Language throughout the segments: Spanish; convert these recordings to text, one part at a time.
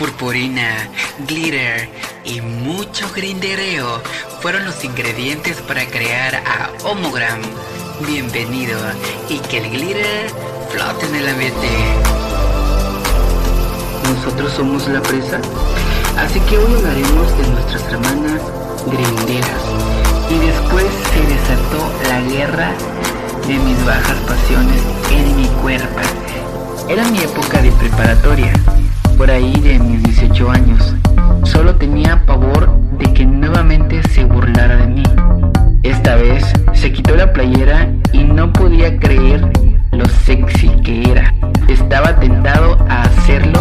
purpurina, glitter y mucho grindereo fueron los ingredientes para crear a Homogram. Bienvenido y que el glitter flote en el ambiente. Nosotros somos la presa, así que hoy hablaremos de nuestras hermanas grinderas. Y después se desató la guerra de mis bajas pasiones en mi cuerpo. Era mi época de preparatoria, por ahí de mis 18 años. Solo tenía pavor de que nuevamente se burlara de mí. Esta vez se quitó la playera y no podía creer lo sexy que era. Estaba tentado a hacerlo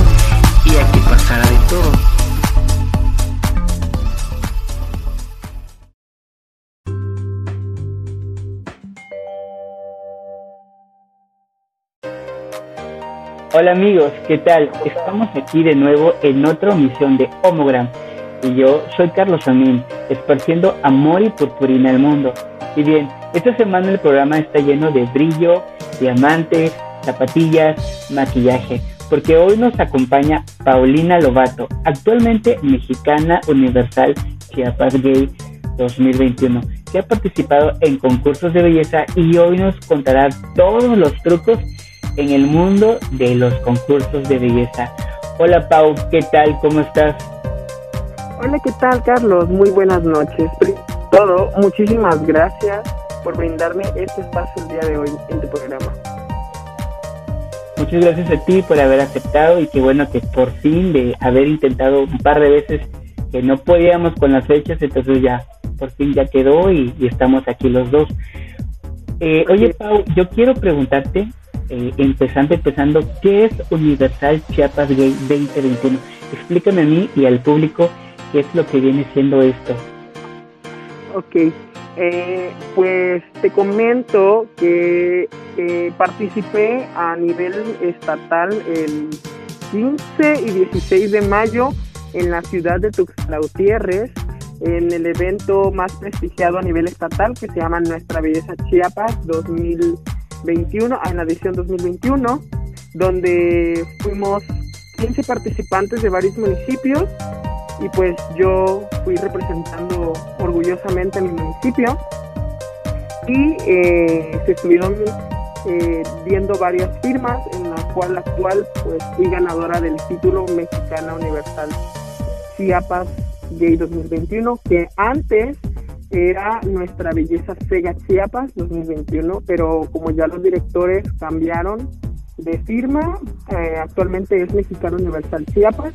y a que pasara de todo. Hola amigos, ¿qué tal? Estamos aquí de nuevo en otra omisión de Homogram y yo soy Carlos Amín, esparciendo amor y purpurina al mundo. Y bien, esta semana el programa está lleno de brillo, diamantes, zapatillas, maquillaje, porque hoy nos acompaña Paulina Lobato, actualmente mexicana universal Chiapas Gay 2021, que ha participado en concursos de belleza y hoy nos contará todos los trucos en el mundo de los concursos de belleza. Hola Pau, ¿qué tal? ¿Cómo estás? Hola, ¿qué tal Carlos? Muy buenas noches. Todo, muchísimas gracias por brindarme este espacio el día de hoy en tu programa. Muchas gracias a ti por haber aceptado y qué bueno que por fin de haber intentado un par de veces que no podíamos con las fechas, entonces ya por fin ya quedó y, estamos aquí los dos. Eh, oye Pau, yo quiero preguntarte eh, empezando, empezando, ¿qué es Universal Chiapas Gay 2021? Explícame a mí y al público qué es lo que viene siendo esto. Ok, eh, pues te comento que eh, participé a nivel estatal el 15 y 16 de mayo en la ciudad de Tuxtla Gutiérrez en el evento más prestigiado a nivel estatal que se llama Nuestra Belleza Chiapas 2021 21, en la edición 2021, donde fuimos 15 participantes de varios municipios y pues yo fui representando orgullosamente a mi municipio. Y eh, se estuvieron eh, viendo varias firmas en la cual actual pues fui ganadora del título Mexicana Universal Chiapas Gay 2021 que antes era nuestra belleza Sega Chiapas 2021, pero como ya los directores cambiaron de firma, eh, actualmente es Mexicano Universal Chiapas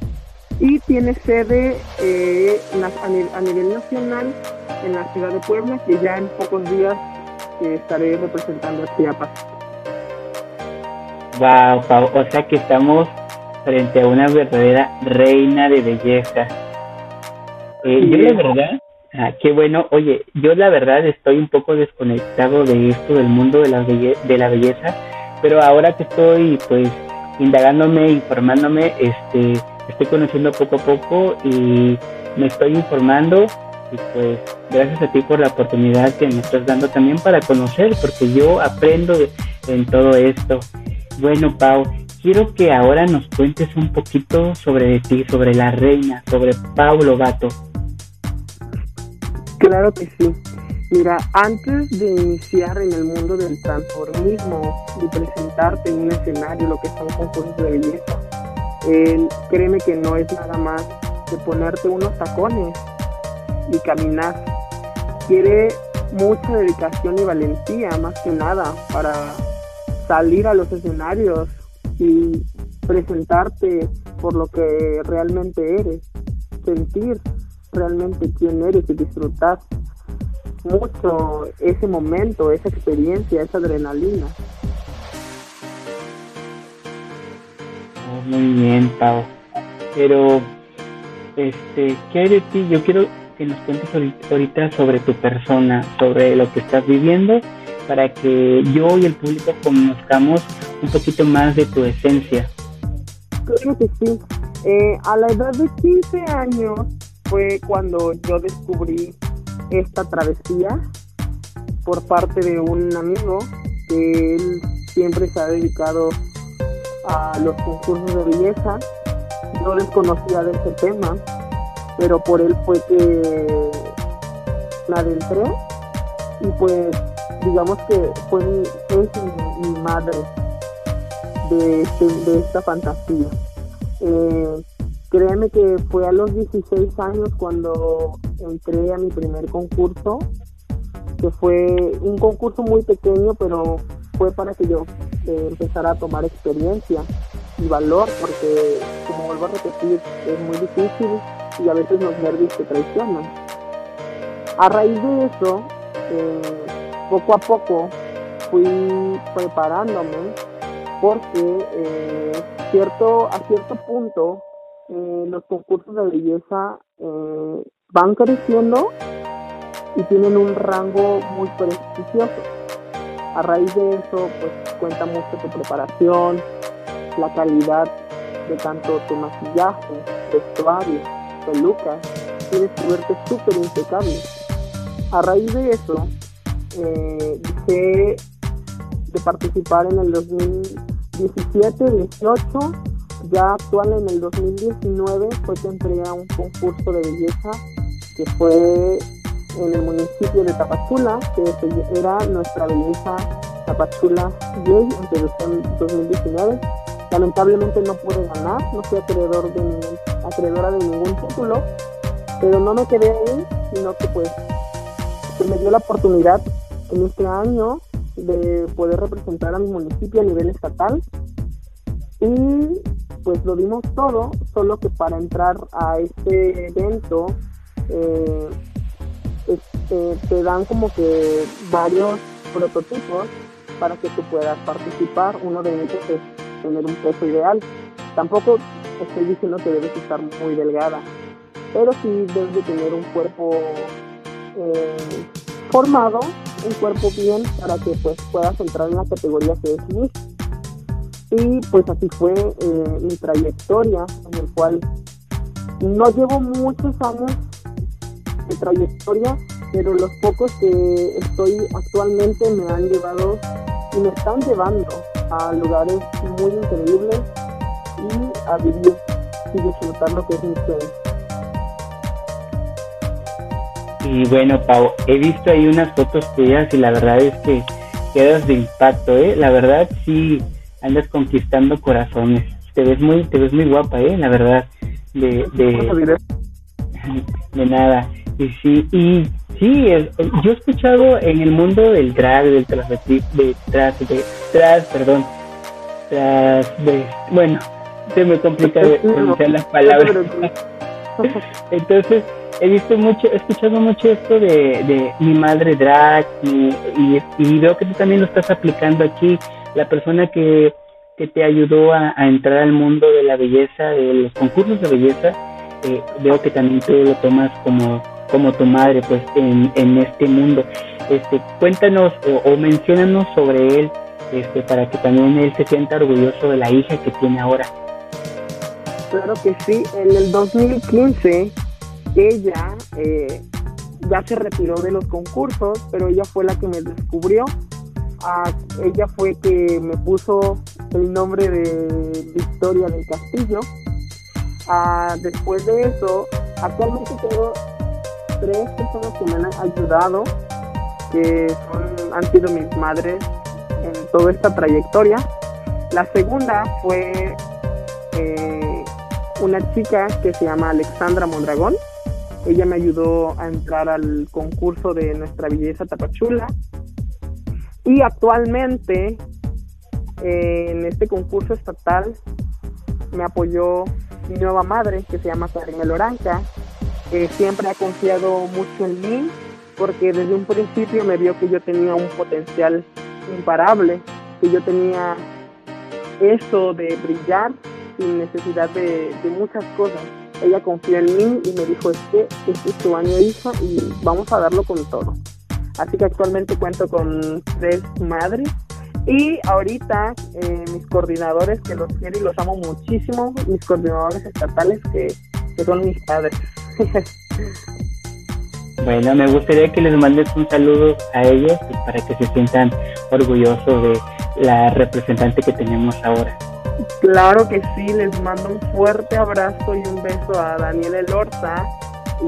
y tiene sede eh, a, nivel nacional en la ciudad de Puebla, que ya en pocos días eh, estaré representando a Chiapas. Wow, o sea que estamos frente a una verdadera reina de belleza. yo la verdad Ah, qué bueno. Oye, yo la verdad estoy un poco desconectado de esto, del mundo de la, de la belleza, pero ahora que estoy pues indagándome, informándome, este, estoy conociendo poco a poco y me estoy informando y pues gracias a ti por la oportunidad que me estás dando también para conocer, porque yo aprendo en todo esto. Bueno, Pau, quiero que ahora nos cuentes un poquito sobre ti, sobre la reina, sobre Paulo Gato. Claro que sí. Mira, antes de iniciar en el mundo del transformismo y presentarte en un escenario, lo que son concursos de belleza, eh, créeme que no es nada más que ponerte unos tacones y caminar. Quiere mucha dedicación y valentía, más que nada, para salir a los escenarios y presentarte por lo que realmente eres, sentir realmente quién eres y disfrutar mucho ese momento, esa experiencia, esa adrenalina. Oh, muy bien, Pau. Pero, este, ¿qué hay de ti? Yo quiero que nos cuentes ahorita sobre tu persona, sobre lo que estás viviendo, para que yo y el público conozcamos un poquito más de tu esencia. Creo que sí. Eh, a la edad de 15 años fue cuando yo descubrí esta travesía por parte de un amigo que él siempre se ha dedicado a los concursos de belleza yo desconocía de ese tema, pero por él fue que la adentré y pues digamos que fue mi, es mi, madre de, este, de, esta fantasía. Eh, créeme que fue a los 16 años cuando entré a mi primer concurso, que fue un concurso muy pequeño, pero fue para que yo eh, empezara a tomar experiencia y valor, porque como vuelvo a repetir, es muy difícil y a veces los nervios te traicionan. A raíz de eso, eh, poco a poco fui preparándome porque eh, cierto, a cierto punto eh, los concursos de belleza eh, van creciendo y tienen un rango muy prestigioso. A raíz de eso, pues cuenta mucho tu preparación, la calidad de tanto tu maquillaje, vestuario, pelucas, tienes que verte súper impecable. A raíz de eso, eh, de participar en el 2017, 18, ya actual en el 2019 fue que entré a un concurso de belleza que fue en el municipio de Tapachula, que era nuestra belleza Tapachula Gay en 2019. Lamentablemente no pude ganar, no fui acreedor de, acreedora de ningún título, pero no me quedé ahí, sino que pues se me dio la oportunidad en este año de poder representar a mi municipio a nivel estatal y pues lo dimos todo, solo que para entrar a este evento este, te dan como que varios prototipos para que tú puedas participar. Uno de ellos es tener un peso ideal. Tampoco estoy diciendo que debes estar muy delgada, pero sí debes de tener un cuerpo eh, formado un cuerpo bien para que pues puedas entrar en la categoría que es Miss. Y pues así fue eh, mi trayectoria, en el cual no llevo muchos años de trayectoria, pero los pocos que estoy actualmente me han llevado y me están llevando a lugares muy increíbles y a vivir y disfrutar lo que es mi sueño. Y bueno, Pau, he visto ahí unas fotos tuyas y la verdad es que quedas de impacto, ¿eh? La verdad sí andas conquistando corazones. Te ves muy, te ves muy guapa, ¿eh? La verdad. De, de, de nada. Y sí, y sí, yo he escuchado en el mundo del drag, del tras, de tras, de tras, perdón, tras, de, bueno, se me complica pronunciar las palabras. Entonces, he visto mucho, he escuchado mucho esto de, mi madre drag y, y, veo que tú también lo estás aplicando aquí. La persona que, que te ayudó a, entrar al mundo de la belleza, de los concursos de belleza, eh, veo que también tú lo tomas como, como tu madre, pues, en, en este mundo. Este, cuéntanos o, o sobre él, este, para que también él se sienta orgulloso de la hija que tiene ahora. Claro que sí, en el 2015 ella eh, ya se retiró de los concursos, pero ella fue la que me descubrió. Ella fue que me puso el nombre de Victoria del Castillo. Ah, después de eso, actualmente tengo tres personas que me han ayudado, que han sido mis madres en toda esta trayectoria. La segunda fue eh, una chica que se llama Alexandra Mondragón ella me ayudó a entrar al concurso de Nuestra Belleza Tapachula. Y actualmente eh, en este concurso estatal me apoyó mi nueva madre que se llama Karina Loranca, que siempre ha confiado mucho en mí porque desde un principio me vio que yo tenía un potencial imparable, que yo tenía eso de brillar sin necesidad de muchas cosas ella confió en mí y me dijo, es que este es tu año hija y vamos a darlo con todo. Así que actualmente cuento con tres madres y ahorita eh, mis coordinadores, que los quiero y los amo muchísimo, mis coordinadores estatales que, son mis padres. bueno, me gustaría que les mandes un saludo a ellos para que se sientan orgullosos de, la representante que tenemos ahora. Claro que sí, les mando un fuerte abrazo y un beso a Daniel Elorza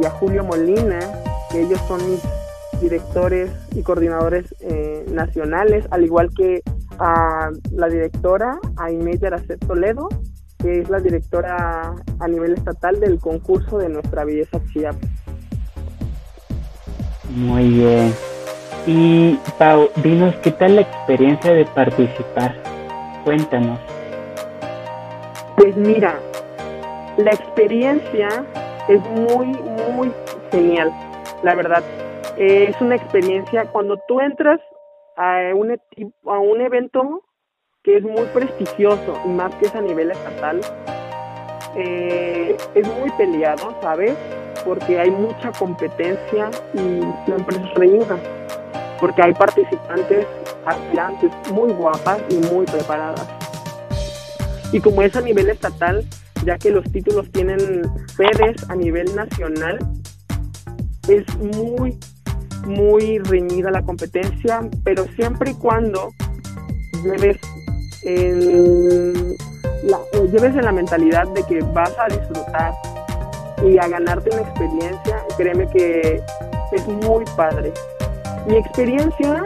y a Julio Molina, que ellos son mis directores y coordinadores eh, nacionales, al igual que a la directora, a Inés Yaracet Toledo, que es la directora a nivel estatal del concurso de Nuestra Belleza Chiapas. Muy bien. Y Pau, dinos qué tal la experiencia de participar. Cuéntanos. Pues mira, la experiencia es muy, muy genial, la verdad. Es una experiencia cuando tú entras a un, a un evento que es muy prestigioso y más que es a nivel estatal, eh, es muy peleado, ¿sabes? Porque hay mucha competencia y siempre es reina, porque hay participantes aspirantes muy guapas y muy preparadas. Y como es a nivel estatal, ya que los títulos tienen sedes a nivel nacional, es muy, muy reñida la competencia, pero siempre y cuando lleves en la, eh, lleves en la mentalidad de que vas a disfrutar y a ganarte una experiencia, créeme que es muy padre. Mi experiencia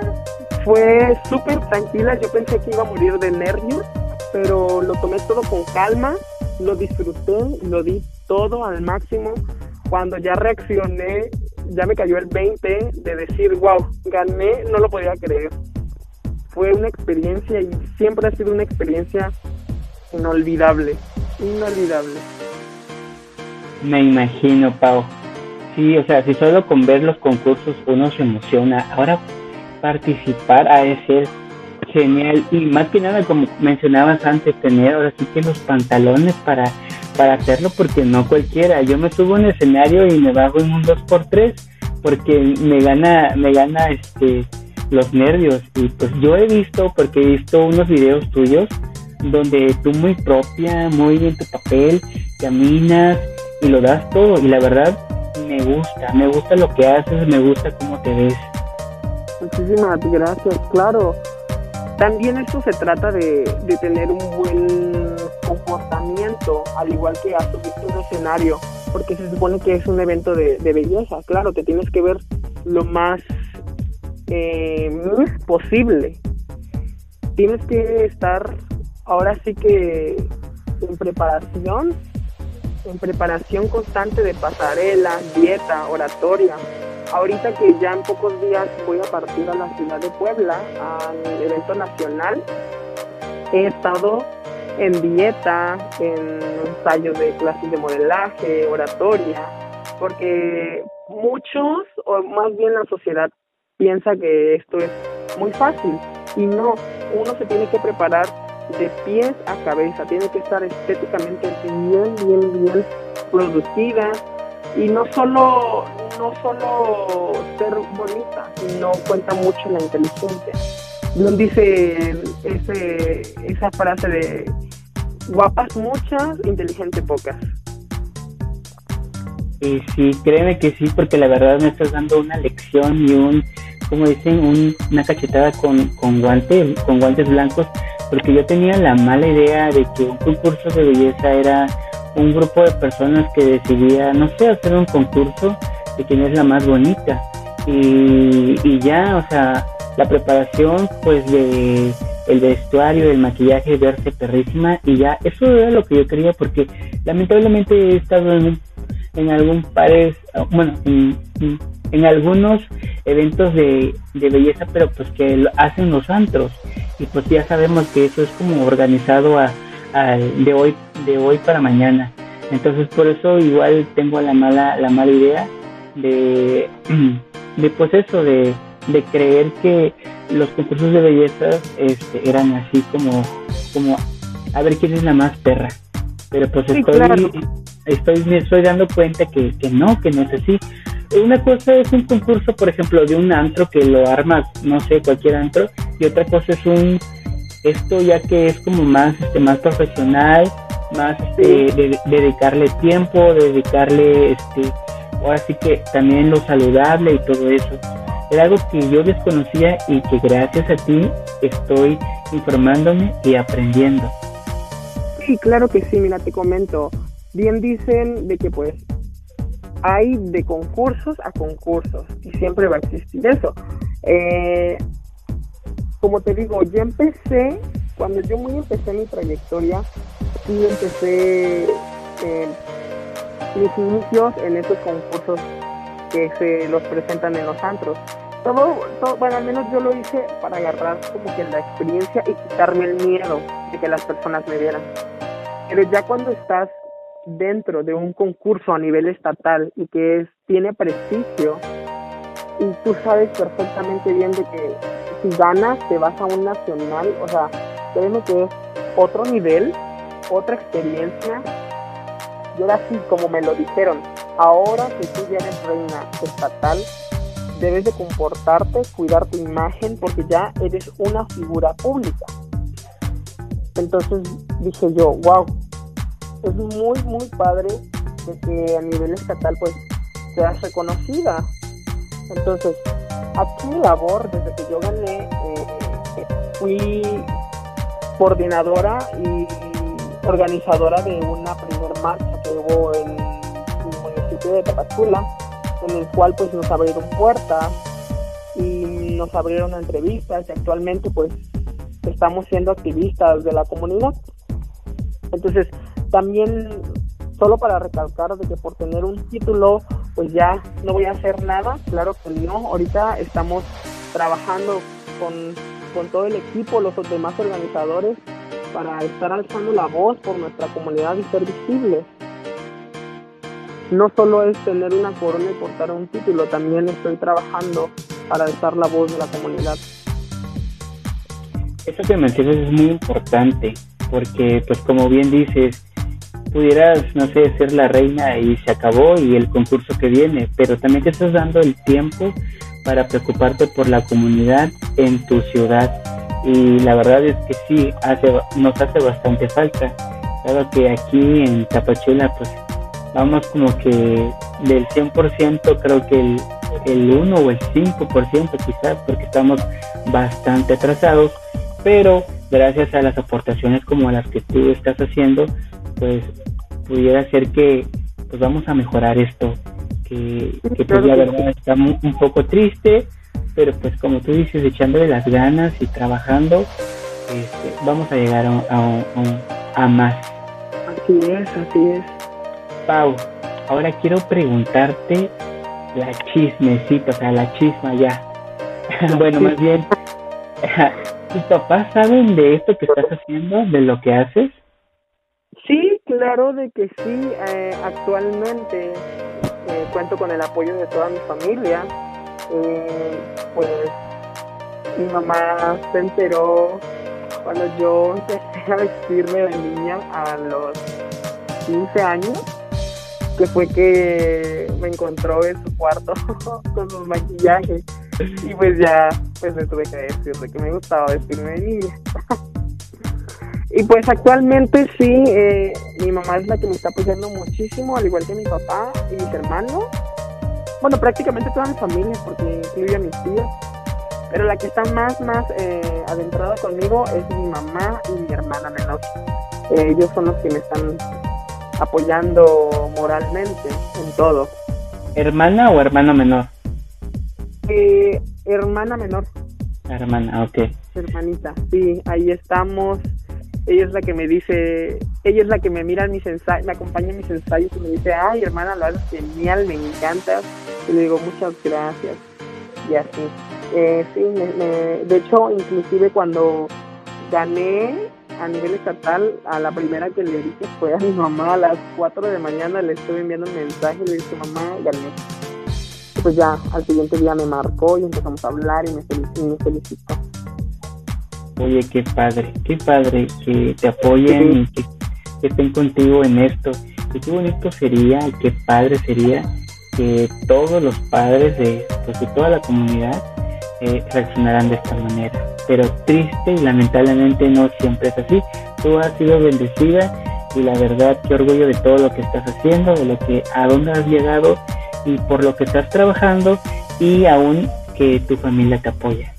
fue súper tranquila, yo pensé que iba a morir de nervios, pero lo tomé todo con calma, lo disfruté, lo di todo al máximo. Cuando ya reaccioné, ya me cayó el 20 de decir, wow, gané, no lo podía creer. Fue una experiencia y siempre ha sido una experiencia inolvidable, inolvidable. Me imagino, Pau. Sí, o sea, si solo con ver los concursos uno se emociona, ahora participar a ese genial y más que nada como mencionabas antes tener ahora sí que los pantalones para para hacerlo porque no cualquiera. Yo me subo en el escenario y me bajo en un 2x3 porque me gana me gana este los nervios. Y pues yo he visto porque he visto unos videos tuyos donde tú muy propia muy en tu papel caminas y lo das todo. Y la verdad me gusta me gusta lo que haces me gusta cómo te ves. Muchísimas gracias claro. También esto se trata de, tener un buen al igual que a subirte un escenario, porque se supone que es un evento de, belleza. Claro, te tienes que ver lo más eh, posible. Tienes que estar ahora sí que en preparación, en preparación constante de pasarela, dieta, oratoria, ahorita que ya en pocos días voy a partir a la ciudad de Puebla al evento nacional, he estado en dieta, en ensayos de clases de modelaje, oratoria, porque muchos, o más bien la sociedad, piensa que esto es muy fácil y no, uno se tiene que preparar de pies a cabeza, tiene que estar estéticamente bien, bien, bien producida y no solo no solo ser bonita, sino cuenta mucho la inteligencia. Dice ese, esa frase de guapas muchas, inteligente pocas. Y sí, créeme que sí, porque la verdad me estás dando una lección y un, como dicen, una cachetada con, con, guante, con guantes blancos, porque yo tenía la mala idea de que un concurso de belleza era un grupo de personas que decidía, no sé, hacer un concurso de quién es la más bonita. Y, y ya, o sea, la preparación pues de el vestuario, el maquillaje, verse perrísima y ya, eso era lo que yo quería porque lamentablemente he estado en, en algún pares, bueno, en, en algunos eventos de, de, belleza, pero pues que hacen los antros y pues ya sabemos que eso es como organizado a, a de hoy de hoy para mañana. Entonces por eso igual tengo la mala la mala idea de, de pues eso, de, de creer que los concursos de belleza este, eran así como, como a ver quién es la más perra. Pero pues estoy, estoy, me estoy dando cuenta que, que no, que no es así. Una cosa es un concurso, por ejemplo, de un antro que lo arma, no sé, cualquier antro, y otra cosa es un, esto ya que es como más, este, más profesional, más de, dedicarle tiempo, dedicarle, este, ahora sí que también lo saludable y todo eso. Era algo que yo desconocía y que gracias a ti estoy informándome y aprendiendo. Sí, claro que sí, mira, te comento. Bien dicen de que pues hay de concursos a concursos y siempre va a existir eso. Eh, como te digo, yo empecé, cuando yo muy empecé mi trayectoria, sí empecé eh, mis inicios en esos concursos que se los presentan en los antros. Todo, bueno, al menos yo lo hice para agarrar como que la experiencia y quitarme el miedo de que las personas me vieran. Pero ya cuando estás dentro de un concurso a nivel estatal y que es, tiene prestigio, y tú sabes perfectamente bien de que si ganas te vas a un nacional, o sea, créeme que es otro nivel, otra experiencia. Y ahora sí, como me lo dijeron, ahora que tú ya eres reina estatal, debes de comportarte, cuidar tu imagen, porque ya eres una figura pública. Entonces dije yo, wow, es muy, muy padre de que a nivel estatal pues seas reconocida. Entonces, aquí mi labor, desde que yo gané, eh, fui coordinadora y organizadora de una primer marcha que hubo en el municipio de Tapachula, en el cual pues nos abrieron puertas y nos abrieron entrevistas y actualmente pues estamos siendo activistas de la comunidad. Entonces, también solo para recalcar de que por tener un título pues ya no voy a hacer nada, claro que no, ahorita estamos trabajando con, con todo el equipo, los demás organizadores, para estar alzando la voz por nuestra comunidad y ser visibles. No solo es tener una corona y portar un título, también estoy trabajando para alzar la voz de la comunidad. Eso que mencionas es muy importante, porque pues como bien dices, pudieras, no sé, ser la reina y se acabó y el concurso que viene, pero también te estás dando el tiempo para preocuparte por la comunidad en tu ciudad y la verdad es que sí, hace, nos hace bastante falta. Claro que aquí en Tapachula pues vamos como que del 100% creo que el, el 1 o el 5% quizás porque estamos bastante atrasados, pero gracias a las aportaciones como las que tú estás haciendo, pues pudiera ser que pues vamos a mejorar esto, que, que pues la verdad está un poco triste, pero pues como tú dices, echándole las ganas y trabajando, este, vamos a llegar a, a, más. Así es, así es. Pau, ahora quiero preguntarte la chismecita, o sea, la chisma ya. bueno, más bien, ¿tus papás saben de esto que estás haciendo, de lo que haces? Sí, claro de que sí. Eh, actualmente eh, cuento con el apoyo de toda mi familia. Eh, pues mi mamá se enteró cuando yo empecé a vestirme de niña a los 15 años, que fue que me encontró en su cuarto con sus maquillajes y pues ya pues le tuve que decir de que me gustaba vestirme de niña. Y pues actualmente sí, eh, mi mamá es la que me está apoyando muchísimo, al igual que mi papá y mis hermanos. Bueno, prácticamente toda mi familia, porque incluye a mis tíos. Pero la que está más, más eh, adentrada conmigo es mi mamá y mi hermana menor. Eh, ellos son los que me están apoyando moralmente en todo. ¿Hermana o hermano menor? Eh, hermana menor. Hermana, ok. Hermanita, sí, ahí estamos ella es la que me dice, ella es la que me mira en mis ensayos, me acompaña en mis ensayos y me dice, ay hermana, lo haces genial, me encanta. Y le digo, muchas gracias. Y así. Eh, sí, de hecho, inclusive cuando gané a nivel estatal, a la primera que le dije fue a mi mamá a las 4 de la mañana, le estuve enviando un mensaje y le dije, mamá, gané. Pues ya, al siguiente día me marcó y empezamos a hablar y me, y me felicitó. Oye, qué padre, qué padre que te apoyen y que, estén contigo en esto. Y qué bonito sería, qué padre sería que todos los padres de, pues, toda la comunidad eh, reaccionaran de esta manera. Pero triste y lamentablemente no siempre es así. Tú has sido bendecida y la verdad qué orgullo de todo lo que estás haciendo, de lo que a dónde has llegado y por lo que estás trabajando y aún que tu familia te apoya.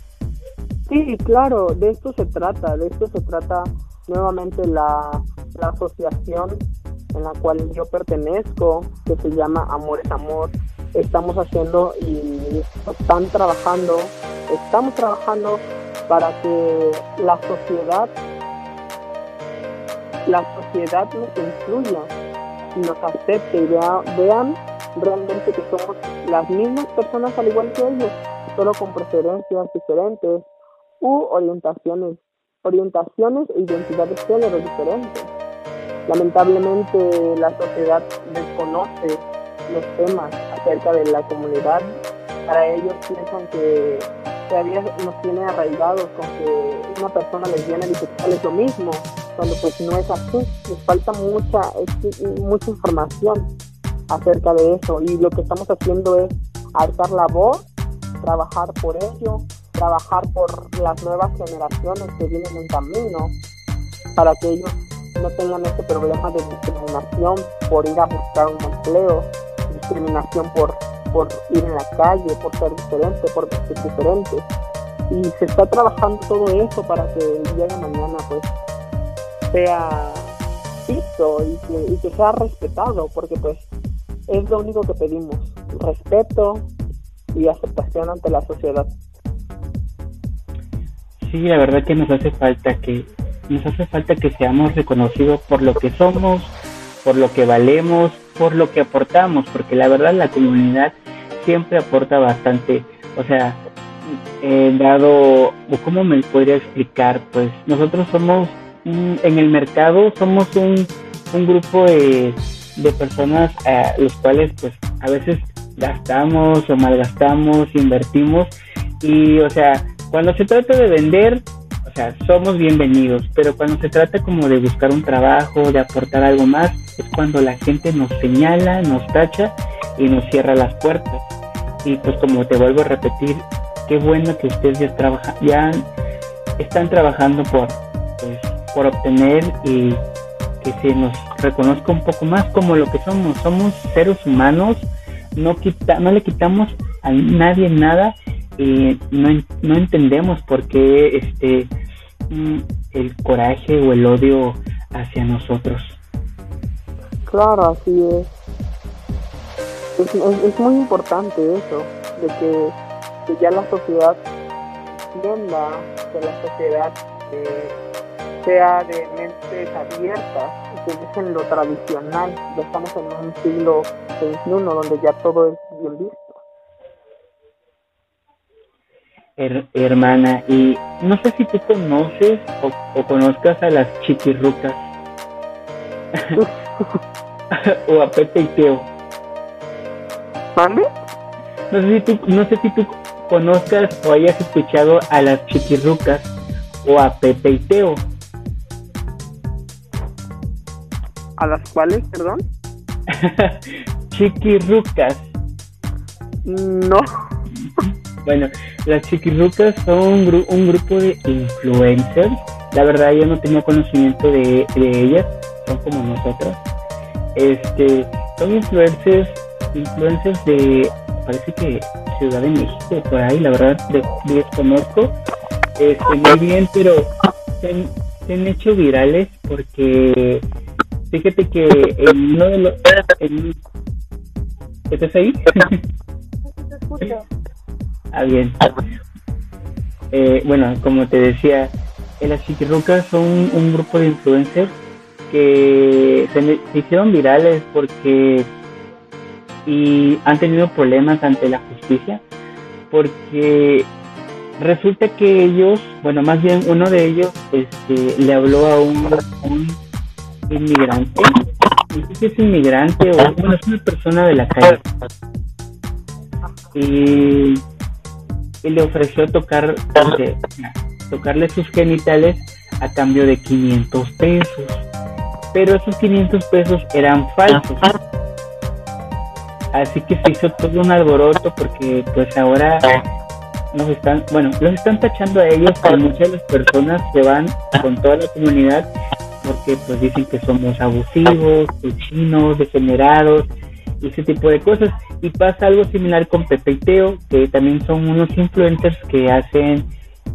Sí, claro, de esto se trata, de esto se trata nuevamente la, la asociación en la cual yo pertenezco, que se llama Amor es Amor. Estamos haciendo y están trabajando, estamos trabajando para que la sociedad, la sociedad nos incluya y nos acepte y vean realmente que somos las mismas personas al igual que ellos, solo con preferencias diferentes u orientaciones, orientaciones e identidades de género diferentes. Lamentablemente la sociedad desconoce los temas acerca de la comunidad. Para ellos piensan que todavía nos tiene arraigados con que una persona lesbiana bisexual es lo mismo, cuando pues no es así. Les falta mucha, mucha información acerca de eso y lo que estamos haciendo es alzar la voz, trabajar por ello, trabajar por las nuevas generaciones que vienen en camino para que ellos no tengan ese problema de discriminación por ir a buscar un empleo, discriminación por, por ir en la calle, por ser diferente, por ser diferente. Y se está trabajando todo eso para que el día de mañana pues sea visto y que, y que sea respetado, porque pues es lo único que pedimos, respeto y aceptación ante la sociedad. Sí, la verdad que nos hace falta que nos hace falta que seamos reconocidos por lo que somos, por lo que valemos, por lo que aportamos, porque la verdad la comunidad siempre aporta bastante, o sea, eh, dado, ¿cómo me podría explicar? Pues nosotros somos, en el mercado somos un, un grupo de, de personas a los cuales pues a veces gastamos o malgastamos, invertimos y o sea, cuando se trata de vender, o sea, somos bienvenidos, pero cuando se trata como de buscar un trabajo, de aportar algo más, es cuando la gente nos señala, nos tacha y nos cierra las puertas. Y pues como te vuelvo a repetir, qué bueno que ustedes ya trabajan, ya están trabajando por pues, por obtener y que se nos reconozca un poco más como lo que somos. Somos seres humanos, no, quita, no le quitamos a nadie nada y no, no entendemos por qué este, mm, el coraje o el odio hacia nosotros. Claro, así es. Es, muy importante eso, de que, ya la sociedad entienda, que la sociedad eh, sea de mentes abiertas y que dejen lo tradicional. Estamos en un siglo XXI donde ya todo es bien visto. Hermana, y no sé si tú conoces o, conozcas a las chiquirrucas. o a Pepe y Teo. ¿Mande? No sé, si tú, no sé si tú conozcas o hayas escuchado a las chiquirrucas o a Pepe y Teo. ¿A las cuales, perdón? chiquirrucas. No. Bueno, las chiquirrucas son un, grupo de influencers. La verdad yo no tenía conocimiento de, ellas, son como nosotros. Este, son influencers, influencers de, parece que Ciudad de México, por ahí, la verdad desconozco. Este, muy bien, pero se, han hecho virales porque fíjate que en uno de los... ¿Estás ahí? Ah, bien. Eh, bueno, como te decía, las chiquirrucas son un, grupo de influencers que se, hicieron virales porque y han tenido problemas ante la justicia porque resulta que ellos, bueno, más bien uno de ellos este, le habló a un, un inmigrante, si es inmigrante o bueno, es una persona de la calle. Y y le ofreció tocar, tocarle sus genitales a cambio de 500 pesos. Pero esos 500 pesos eran falsos. Así que se hizo todo un alboroto porque pues ahora nos están, bueno, los están tachando a ellos, pero muchas de las personas se van con toda la comunidad porque pues dicen que somos abusivos, cochinos, degenerados ese tipo de cosas. Y pasa algo similar con Pepe y Teo, que también son unos influencers que hacen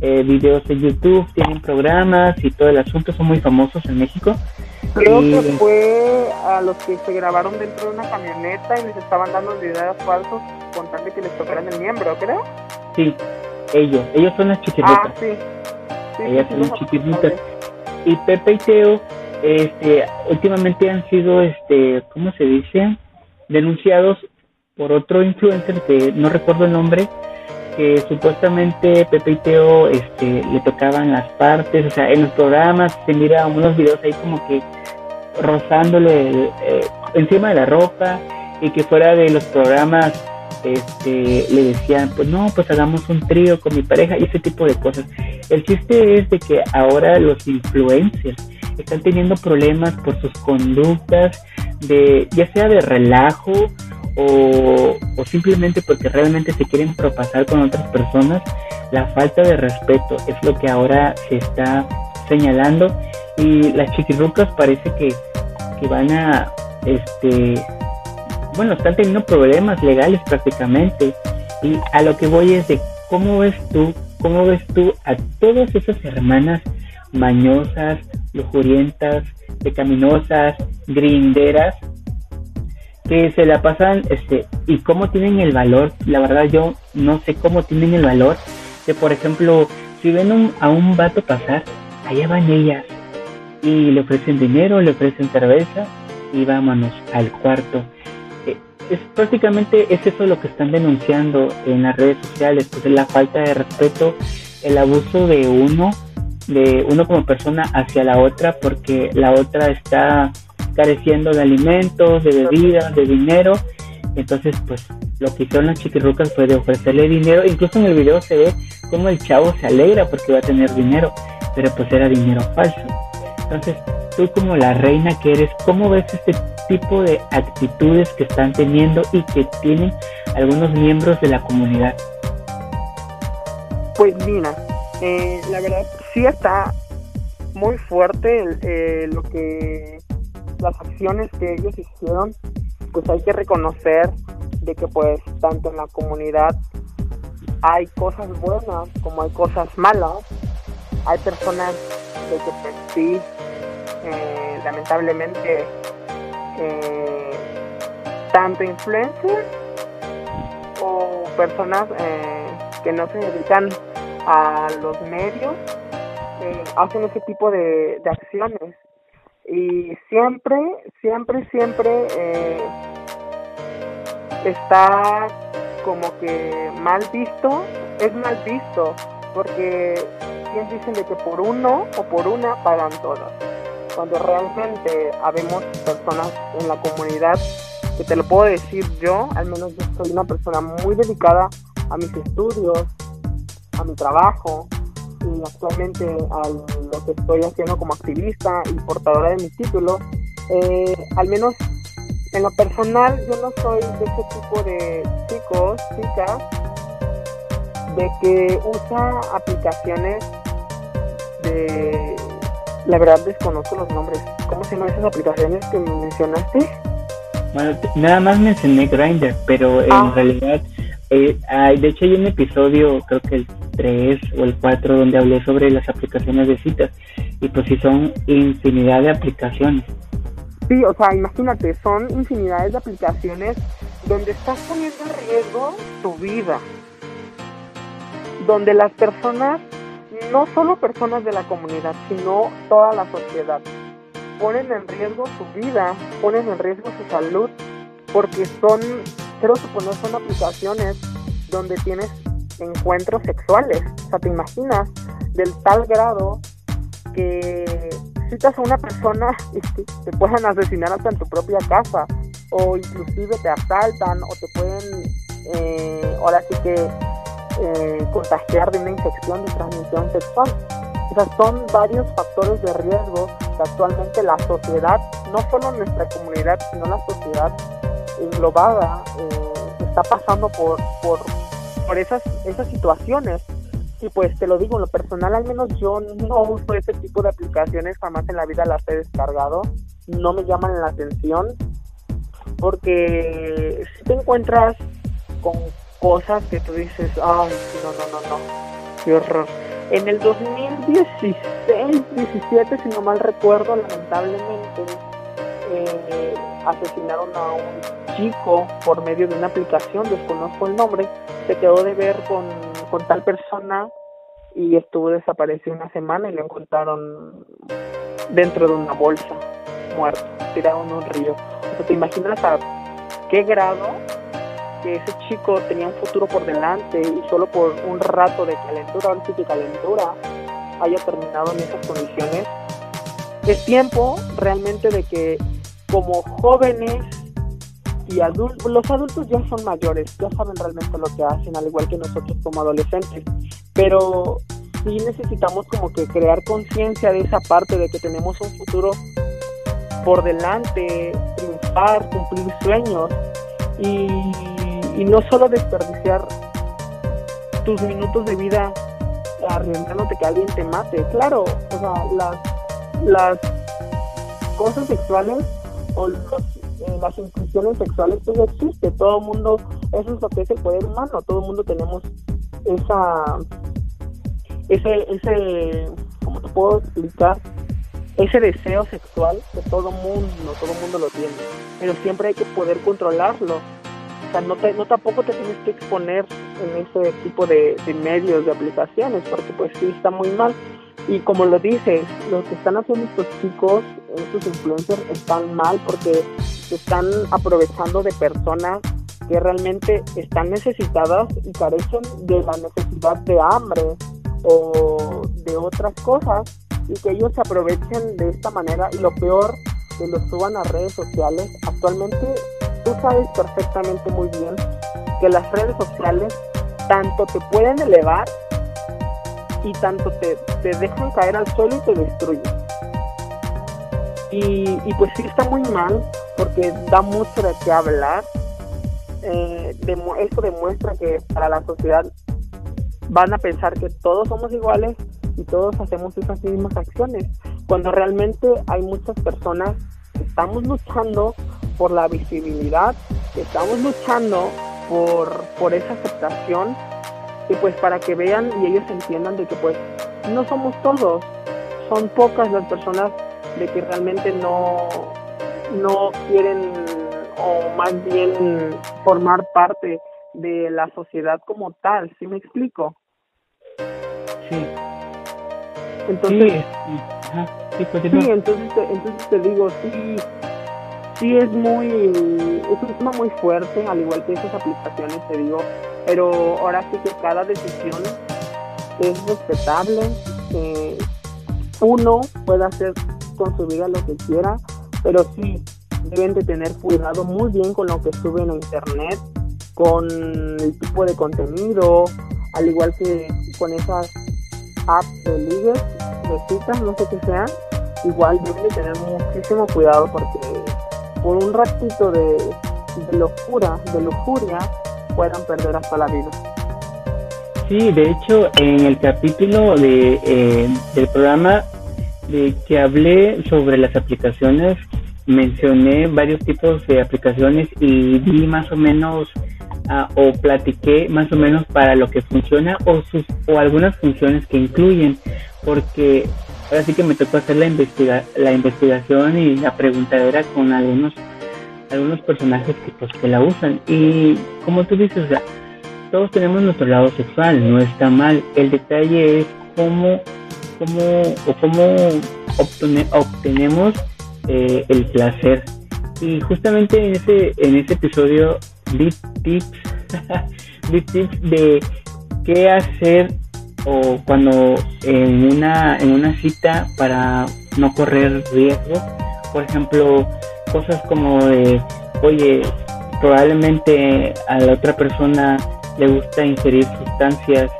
eh, videos en YouTube, tienen programas y todo el asunto, son muy famosos en México. Creo que fue a los que se grabaron dentro de una camioneta y les estaban dando videos falsos con tal de que les tocaran el miembro, creo. Sí, ellos, ellos son las chiquititas. Ah, sí. ellas son las chiquititas. Y Pepe y Teo, este, últimamente han sido, este, ¿cómo se dice? Denunciados por otro influencer que no recuerdo el nombre, que supuestamente Pepe y Teo este, le tocaban las partes, o sea, en los programas se mira unos videos ahí como que rozándole eh, encima de la ropa y que fuera de los programas este, le decían, pues no, pues hagamos un trío con mi pareja y ese tipo de cosas. El chiste es de que ahora los influencers están teniendo problemas por sus conductas, de ya sea de relajo o, o simplemente porque realmente se quieren propasar con otras personas, la falta de respeto es lo que ahora se está señalando. Y las chiquirrucas parece que, que van a, este, bueno, están teniendo problemas legales prácticamente. Y a lo que voy es de cómo ves tú, cómo ves tú a todas esas hermanas mañosas, lujurientas, pecaminosas, grinderas que se la pasan, este, y cómo tienen el valor, la verdad yo no sé cómo tienen el valor, que por ejemplo, si ven a un vato pasar, allá van ellas, y le ofrecen dinero, le ofrecen cerveza, y vámonos al cuarto. Eh, es prácticamente es eso lo que están denunciando en las redes sociales, pues la falta de respeto, el abuso de uno, de uno como persona hacia la otra, porque la otra está careciendo de alimentos, de bebidas, de dinero. Entonces, pues lo que hicieron las chiquirrucas fue de ofrecerle dinero. Incluso en el video se ve como el chavo se alegra porque va a tener dinero, pero pues era dinero falso. Entonces, tú como la reina que eres, ¿cómo ves este tipo de actitudes que están teniendo y que tienen algunos miembros de la comunidad? Pues mira, eh, la verdad sí está muy fuerte eh, lo que las acciones que ellos hicieron, pues hay que reconocer de que pues tanto en la comunidad hay cosas buenas como hay cosas malas. Hay personas de que pues sí, eh, lamentablemente, eh, tanto influencers o personas que no se dedican a los medios hacen ese tipo de acciones. Y siempre, siempre, siempre eh, está como que mal visto, es mal visto, porque quien dicen de que por uno o por una pagan todas, cuando realmente habemos personas en la comunidad que te lo puedo decir yo, al menos yo soy una persona muy dedicada a mis estudios, a mi trabajo, actualmente a lo que estoy haciendo como activista y portadora de mi título, eh, al menos en lo personal yo no soy de ese tipo de chicos, chicas, de que usa aplicaciones de... La verdad desconozco los nombres. ¿Cómo se llaman esas aplicaciones que mencionaste? Bueno, nada más mencioné Grindr, pero en ah. realidad eh, de hecho, hay un episodio, creo que el 3 o el 4, donde hablé sobre las aplicaciones de citas. Y pues sí, son infinidad de aplicaciones. Sí, o sea, imagínate, son infinidades de aplicaciones donde estás poniendo en riesgo tu vida. Donde las personas, no solo personas de la comunidad, sino toda la sociedad, ponen en riesgo su vida, ponen en riesgo su salud, porque son quiero suponer son aplicaciones donde tienes encuentros sexuales. O sea, te imaginas del tal grado que citas a una persona y te, puedan asesinar hasta en tu propia casa o inclusive te asaltan o te pueden eh, ahora sí que eh, contagiar de una infección de transmisión sexual. O sea, son varios factores de riesgo que actualmente la sociedad, no solo nuestra comunidad, sino la sociedad englobada eh, está pasando por, por, por esas, esas situaciones. Y pues te lo digo, en lo personal al menos yo no uso ese tipo de aplicaciones, jamás en la vida las he descargado, no me llaman la atención, porque si te encuentras con cosas que tú dices, ay, no, no, no, no, qué horror. En el 2016, 17, si no mal recuerdo, lamentablemente eh, asesinaron a un chico por medio de una aplicación, desconozco el nombre, se quedó de ver con, con tal persona y estuvo desaparecido una semana y lo encontraron dentro de una bolsa, muerto, tirado en un río. O sea, ¿te imaginas a qué grado que ese chico tenía un futuro por delante y solo por un rato de calentura, ahora sí que calentura, haya terminado en esas condiciones? Es tiempo realmente de que como jóvenes y adultos, los adultos ya son mayores, ya saben realmente lo que hacen, al igual que nosotros como adolescentes, pero sí necesitamos como que crear conciencia de esa parte de que tenemos un futuro por delante, triunfar, cumplir sueños y, no solo desperdiciar tus minutos de vida arriesgándote que alguien te mate. Claro, o sea, las, las cosas sexuales o eh, las inclusiones sexuales pues existe, todo el mundo, eso es lo que es el poder humano, todo el mundo tenemos esa ese, ese, ¿cómo te puedo explicar? Ese deseo sexual que todo mundo, todo mundo lo tiene, pero siempre hay que poder controlarlo. O sea, no, te, no tampoco te tienes que exponer en ese tipo de, de medios, de aplicaciones, porque pues sí está muy mal. Y como lo dices, lo que están haciendo estos chicos, estos influencers, están mal porque se están aprovechando de personas que realmente están necesitadas y carecen de la necesidad de hambre, o de otras cosas y que ellos se aprovechen de esta manera y lo peor que lo suban a redes sociales. Actualmente tú sabes perfectamente muy bien que las redes sociales tanto te pueden elevar y tanto te, te dejan caer al suelo y te destruyen. Y, y, pues sí está muy mal porque da mucho de qué hablar. Eh, esto demuestra que para la sociedad van a pensar que todos somos iguales y todos hacemos esas mismas acciones, cuando realmente hay muchas personas que estamos luchando por la visibilidad, que estamos luchando por, por esa aceptación y pues para que vean y ellos entiendan de que pues no somos todos, son pocas las personas de que realmente no, no quieren o más bien formar parte de la sociedad como tal, ¿sí me explico? Sí. Entonces, sí, sí, entonces, entonces te digo, sí, sí es muy, es un tema muy fuerte, al igual que esas aplicaciones, te digo, pero ahora sí que cada decisión es respetable, eh, uno puede hacer con su vida lo que quiera, pero sí deben de tener cuidado muy bien con lo que suben a internet, con el tipo de contenido, al igual que con esas apps de ligues, de citas, no sé qué sean, igual deben de tener muchísimo cuidado porque por un ratito de, locura, de lujuria, puedan perder hasta la vida. Sí, de hecho, en el capítulo de, eh, del programa de que hablé sobre las aplicaciones, mencioné varios tipos de aplicaciones y di más o menos Ah, o platiqué más o menos para lo que funciona o sus o algunas funciones que incluyen porque ahora sí que me tocó hacer la investiga la investigación y la preguntadera con algunos algunos personajes que pues que la usan. Y como tú dices todos tenemos nuestro lado sexual no está mal. El detalle es cómo cómo o cómo obtenemos eh, el placer. Y justamente en ese en ese episodio di tips, tips de qué hacer o cuando en una, en una cita para no correr riesgos. Por ejemplo, cosas como de, oye, probablemente a la otra persona le gusta ingerir sustancias,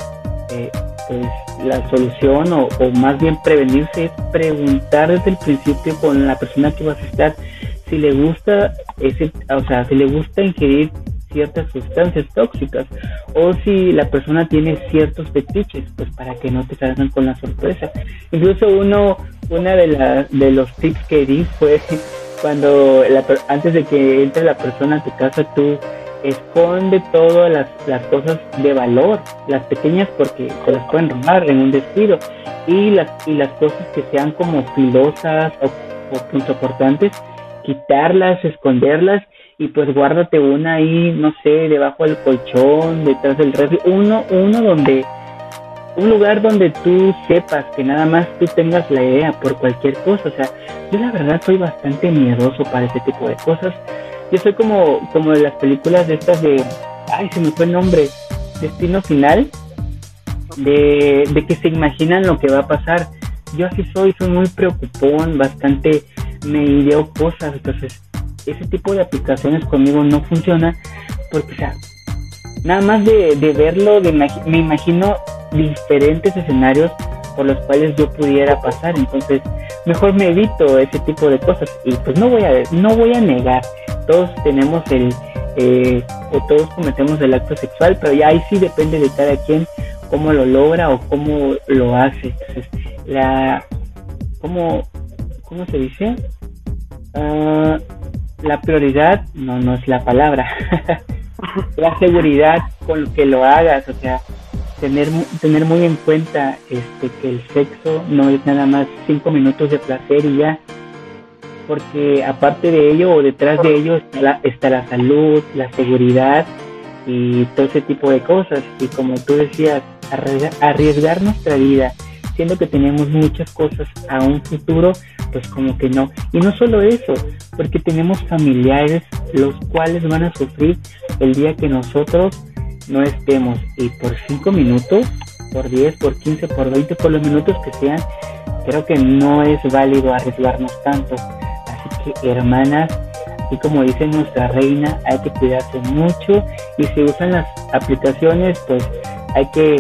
eh, pues la solución o, o, más bien prevenirse es preguntar desde el principio con la persona que vas a estar si le gusta ese, o sea, si le gusta ingerir ciertas sustancias tóxicas o si la persona tiene ciertos fetiches, pues para que no te salgan con la sorpresa. Incluso uno, una de, las de los tips que di fue cuando la, antes de que entre la persona a tu casa, tú esconde todas las, las cosas de valor, las pequeñas porque se las pueden robar en un descuido, y las, y las cosas que sean como filosas o, o importantes, quitarlas, esconderlas y pues guárdate una ahí, no sé, debajo del colchón, detrás del refri, uno, uno donde, un lugar donde tú sepas que nada más tú tengas la idea por cualquier cosa, o sea, yo la verdad soy bastante miedoso para ese tipo de cosas, yo soy como, como de las películas de estas de, ay, se me fue el nombre, Destino Final, de, de que se imaginan lo que va a pasar, yo así soy, soy muy preocupón, bastante me ideo cosas, entonces ese tipo de aplicaciones conmigo no funciona porque, nada más de, verlo, de, me imagino diferentes escenarios por los cuales yo pudiera pasar, entonces mejor me evito ese tipo de cosas. Y pues no voy a no voy a negar, todos tenemos el eh, o todos cometemos el acto sexual, pero ya ahí sí depende de cada quien cómo lo logra o cómo lo hace. Entonces, la cómo cómo se dice uh, la prioridad no, no es la palabra. la seguridad con que lo hagas, o sea, tener, tener muy en cuenta este, que el sexo no es nada más cinco minutos de placer y ya, porque aparte de ello o detrás de ello está la, está la salud, la seguridad y todo ese tipo de cosas. Y como tú decías, arriesgar nuestra vida, siendo que tenemos muchas cosas a un futuro, pues como que no. Y no solo eso, porque tenemos familiares los cuales van a sufrir el día que nosotros no estemos. Y por 5 minutos, por 10, por 15, por 20, por los minutos que sean, creo que no es válido arriesgarnos tanto. Así que hermanas, y como dice nuestra reina, hay que cuidarse mucho y si usan las aplicaciones, pues hay que,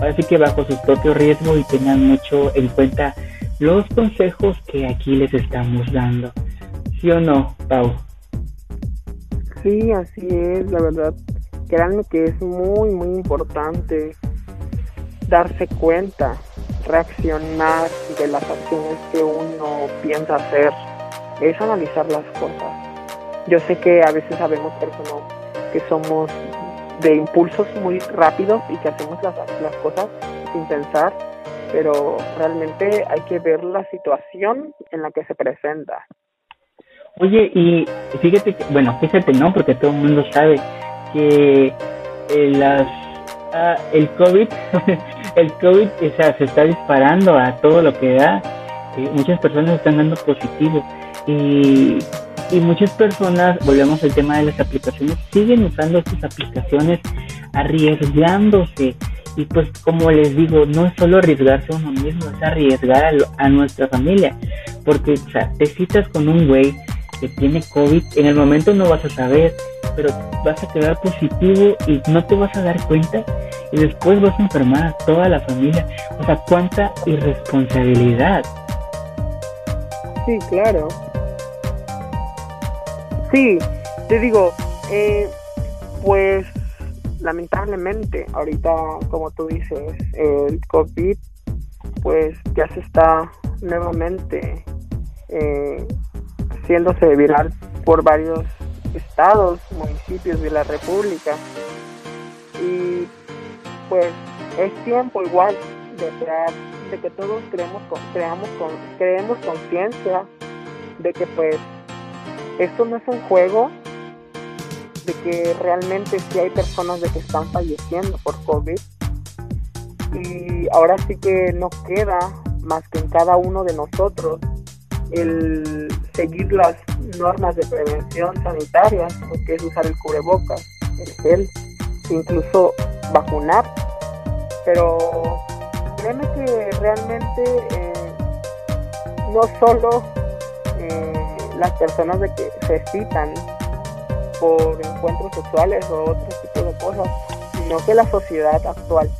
así que bajo su propio riesgo y tengan mucho en cuenta los consejos que aquí les estamos dando. ¿Sí o no, Pau? Sí, así es, la verdad. Créanme que es muy, muy importante darse cuenta, reaccionar de las acciones que uno piensa hacer. Es analizar las cosas. Yo sé que a veces sabemos personas que somos de impulsos muy rápidos y que hacemos las, las cosas sin pensar pero realmente hay que ver la situación en la que se presenta. Oye, y fíjate, que, bueno, fíjate, ¿no? Porque todo el mundo sabe que eh, las, ah, el COVID, el COVID o sea, se está disparando a todo lo que da. Eh, muchas personas están dando positivo y, y muchas personas, volvemos al tema de las aplicaciones, siguen usando estas aplicaciones arriesgándose y pues como les digo, no es solo arriesgarse a uno mismo, es arriesgar a, nuestra familia. Porque o sea, te citas con un güey que tiene COVID, en el momento no vas a saber, pero vas a quedar positivo y no te vas a dar cuenta y después vas a enfermar a toda la familia. O sea, cuánta irresponsabilidad. Sí, claro. Sí, te digo, eh, pues lamentablemente, ahorita, como tú dices, el COVID, pues ya se está nuevamente eh, haciéndose viral por varios estados, municipios de la República. Y pues es tiempo igual de crear, de que todos creemos, creamos, creemos conciencia de que pues esto no es un juego, de que realmente sí hay personas de que están falleciendo por COVID. Y ahora sí que no queda más que en cada uno de nosotros el seguir las normas de prevención sanitaria, que es usar el cubrebocas, el gel, incluso vacunar. Pero créeme que realmente eh, no solo eh, las personas de que se citan por encuentros sexuales o otro tipo de cosas, sino que la sociedad actual.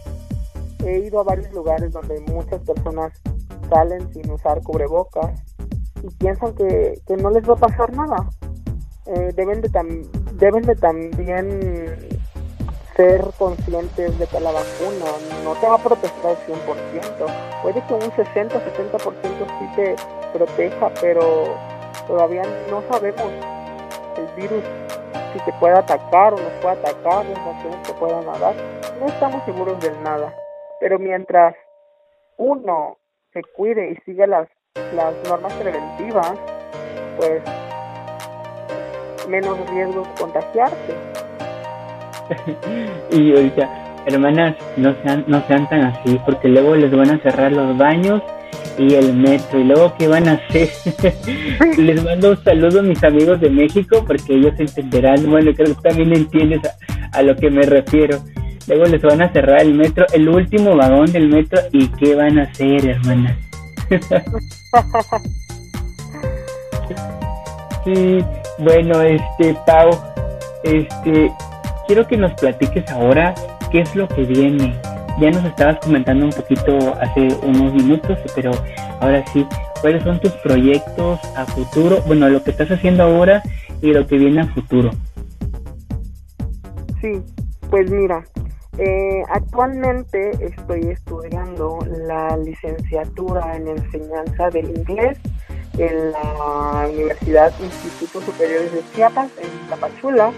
He ido a varios lugares donde muchas personas salen sin usar cubrebocas y piensan que, no les va a pasar nada. Eh, deben, de deben de también ser conscientes de que la vacuna no te va a proteger al 100%. Puede que un 60-70% sí te proteja, pero todavía no sabemos el virus si te puede atacar o nos puede atacar, las acciones que puedan dar, no estamos seguros de nada. Pero mientras uno se cuide y siga las, las normas preventivas, pues menos riesgos de contagiarte. y ahorita, hermanas, no sean, no sean tan así, porque luego les van a cerrar los baños y el metro. Y luego, ¿qué van a hacer? Les mando un saludo a mis amigos de México porque ellos entenderán. Bueno, creo que también entiendes a, lo que me refiero. Luego les van a cerrar el metro, el último vagón del metro. ¿Y qué van a hacer, hermana? sí, bueno, este, Pau, este, quiero que nos platiques ahora qué es lo que viene ya nos estabas comentando un poquito hace unos minutos, pero ahora sí, ¿cuáles son tus proyectos a futuro? Bueno, lo que estás haciendo ahora y lo que viene a futuro. Sí, pues mira, eh, actualmente estoy estudiando la licenciatura en enseñanza del inglés en la Universidad Instituto Superior de Chiapas, en Tapachula.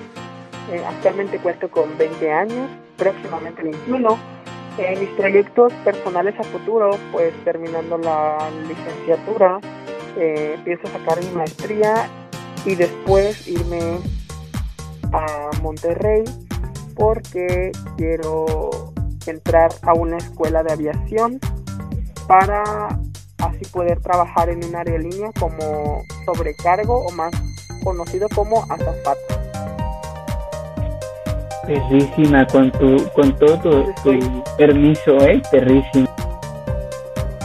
Eh, actualmente cuento con 20 años, próximamente 21 en mis proyectos personales a futuro, pues terminando la licenciatura, eh, empiezo sacar mi maestría y después irme a Monterrey porque quiero entrar a una escuela de aviación para así poder trabajar en una aerolínea como sobrecargo o más conocido como azafata. Perrísima, con tu, con todo tu, permiso, ¿eh? Perrísima.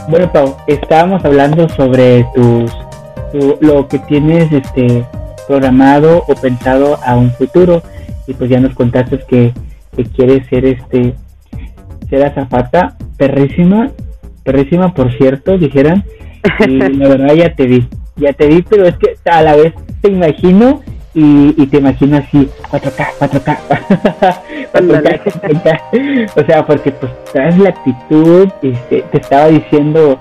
Bueno, Pau, estábamos hablando sobre tus, lo que tienes este programado o pensado a un futuro y pues ya nos contaste que, que quieres ser este ser azafata, perrísima, perrísima por cierto, dijeran, y la verdad ya te vi, ya te vi, pero es que a la vez te imagino y, y te imagino así, 4K, 4K, 4K, o sea, porque pues traes la actitud, este, te estaba diciendo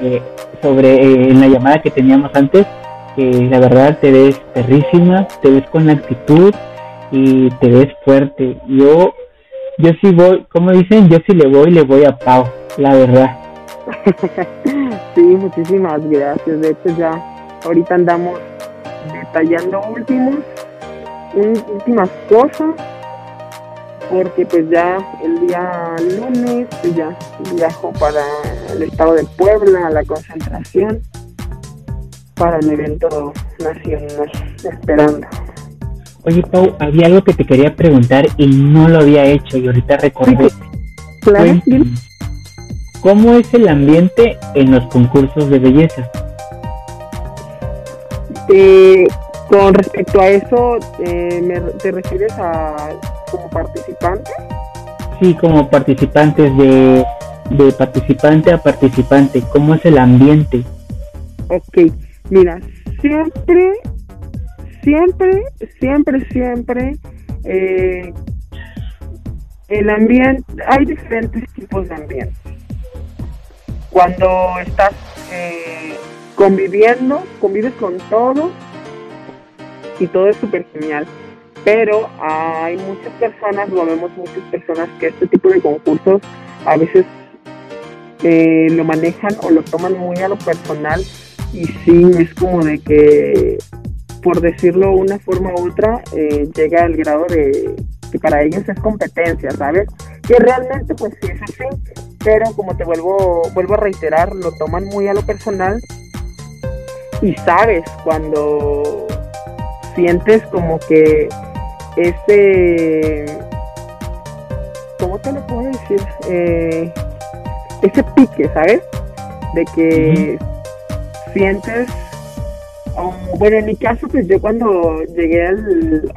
eh, sobre eh, en la llamada que teníamos antes, que la verdad te ves perrísima, te ves con la actitud y te ves fuerte. Yo, yo sí voy, como dicen, yo sí le voy, le voy a Pau, la verdad. sí, muchísimas gracias. De hecho ya ahorita andamos detallando últimos, últimas cosas, porque pues ya el día lunes pues ya viajo para el estado de Puebla a la concentración para el evento nacional, esperando. Oye Pau, había algo que te quería preguntar y no lo había hecho y ahorita recordé. Claro. ¿Cómo es el ambiente en los concursos de belleza? Eh, con respecto a eso, eh, ¿te refieres a como participante? Sí, como participantes de, de participante a participante, ¿cómo es el ambiente? Ok, mira, siempre, siempre, siempre, siempre, eh, el ambiente, hay diferentes tipos de ambiente. Cuando estás eh, conviviendo, convives con todos y todo es súper genial. Pero hay muchas personas, lo vemos muchas personas que este tipo de concursos a veces eh, lo manejan o lo toman muy a lo personal y sí es como de que por decirlo una forma u otra eh, llega al grado de que para ellos es competencia, ¿sabes? Que realmente pues sí es así, pero como te vuelvo vuelvo a reiterar, lo toman muy a lo personal y sabes cuando sientes como que ese ¿cómo te lo puedo decir? Eh, ese pique, ¿sabes? De que sientes bueno, en mi caso, pues yo cuando llegué al,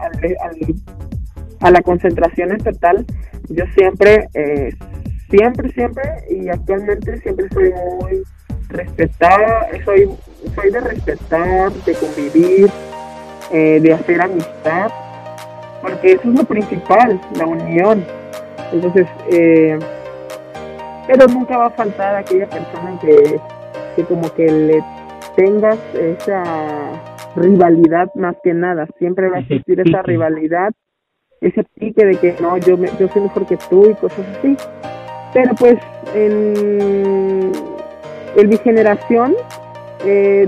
a la concentración estatal, yo siempre, eh, siempre, siempre y actualmente siempre soy muy respetar, soy, soy de respetar, de convivir, eh, de hacer amistad, porque eso es lo principal, la unión. Entonces, eh, pero nunca va a faltar aquella persona que, que como que le tengas esa rivalidad más que nada, siempre va a existir esa rivalidad, ese pique de que no, yo, me, yo soy mejor que tú y cosas así. Pero pues en, en mi generación eh,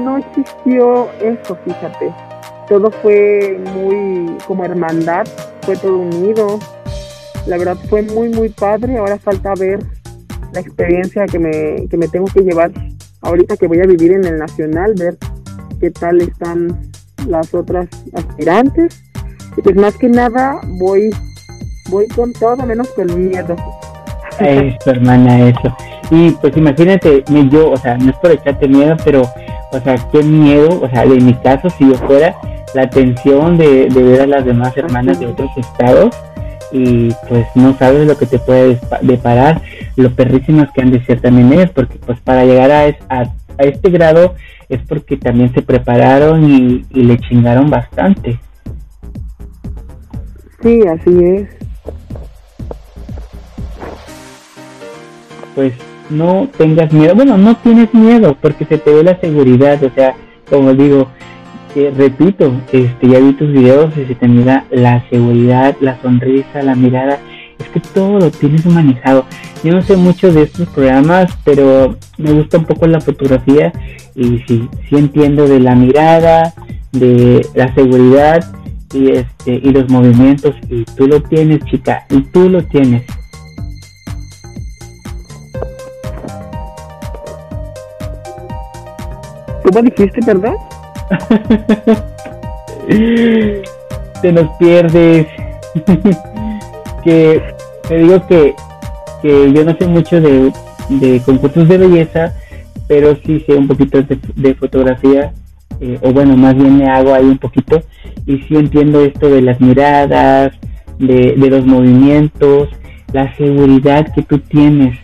no existió eso, fíjate. Todo fue muy como hermandad, fue todo unido. La verdad fue muy, muy padre. Ahora falta ver la experiencia que me, que me tengo que llevar ahorita que voy a vivir en el Nacional, ver qué tal están las otras aspirantes. Y pues más que nada voy, voy con todo menos con miedo. Eso, hermana, eso. Y pues imagínate, yo, o sea, no es por echarte miedo, pero, o sea, qué miedo, o sea, en mi caso, si yo fuera, la atención de, de ver a las demás hermanas de otros estados y pues no sabes lo que te puede deparar, lo perrísimas que han de ser también ellas, porque pues para llegar a, a, este grado es porque también se prepararon y, y le chingaron bastante. Sí, así es. Pues no tengas miedo. Bueno, no tienes miedo porque se te ve la seguridad. O sea, como digo, eh, repito, este, ya vi tus videos y se te mira la seguridad, la sonrisa, la mirada. Es que todo lo tienes manejado. Yo no sé mucho de estos programas, pero me gusta un poco la fotografía y sí, sí entiendo de la mirada, de la seguridad y este y los movimientos y tú lo tienes, chica, y tú lo tienes. ¿Cómo dijiste, verdad? Te nos pierdes. que te digo que, que yo no sé mucho de, de concursos de belleza, pero sí sé un poquito de, fotografía, eh, o bueno, más bien me hago ahí un poquito, y sí entiendo esto de las miradas, de, de los movimientos, la seguridad que tú tienes,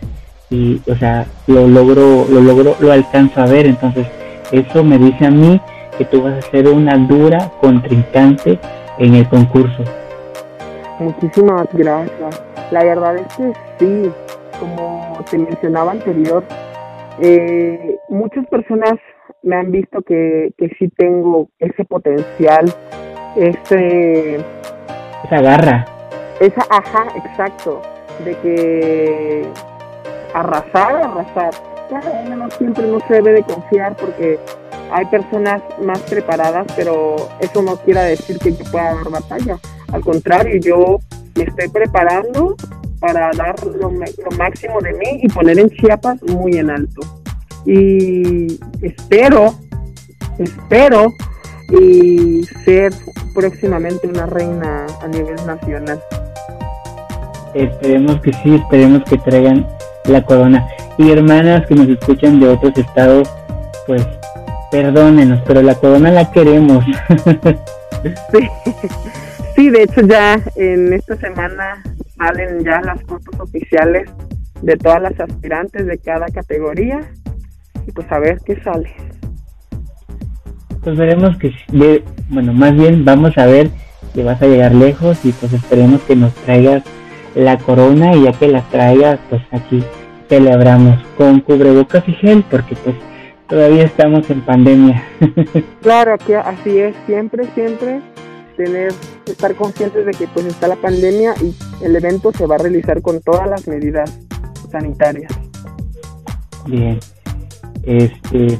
y o sea, lo logro, lo logro, lo alcanzo a ver, entonces eso me dice a mí que tú vas a ser una dura contrincante en el concurso. Muchísimas gracias. La verdad es que sí, como te mencionaba anterior, eh, muchas personas me han visto que, que sí tengo ese potencial, ese... Esa garra. Esa, ajá, exacto, de que arrasar, arrasar no siempre no se debe de confiar porque hay personas más preparadas, pero eso no quiere decir que yo pueda dar batalla. Al contrario, yo me estoy preparando para dar lo, máximo de mí y poner en Chiapas muy en alto. Y espero, espero y ser próximamente una reina a nivel nacional. Esperemos que sí, esperemos que traigan la corona. Y hermanas que nos escuchan de otros estados, pues perdónenos, pero la corona la queremos. sí. de hecho ya en esta semana salen ya las fotos oficiales de todas las aspirantes de cada categoría y pues a ver qué sale. Pues veremos que, bueno, más bien vamos a ver que vas a llegar lejos y pues esperemos que nos traigas la corona y ya que la traigas, pues aquí celebramos con cubrebocas y gel porque pues todavía estamos en pandemia. claro, que así es, siempre, siempre tener, estar conscientes de que pues está la pandemia y el evento se va a realizar con todas las medidas sanitarias. Bien, este,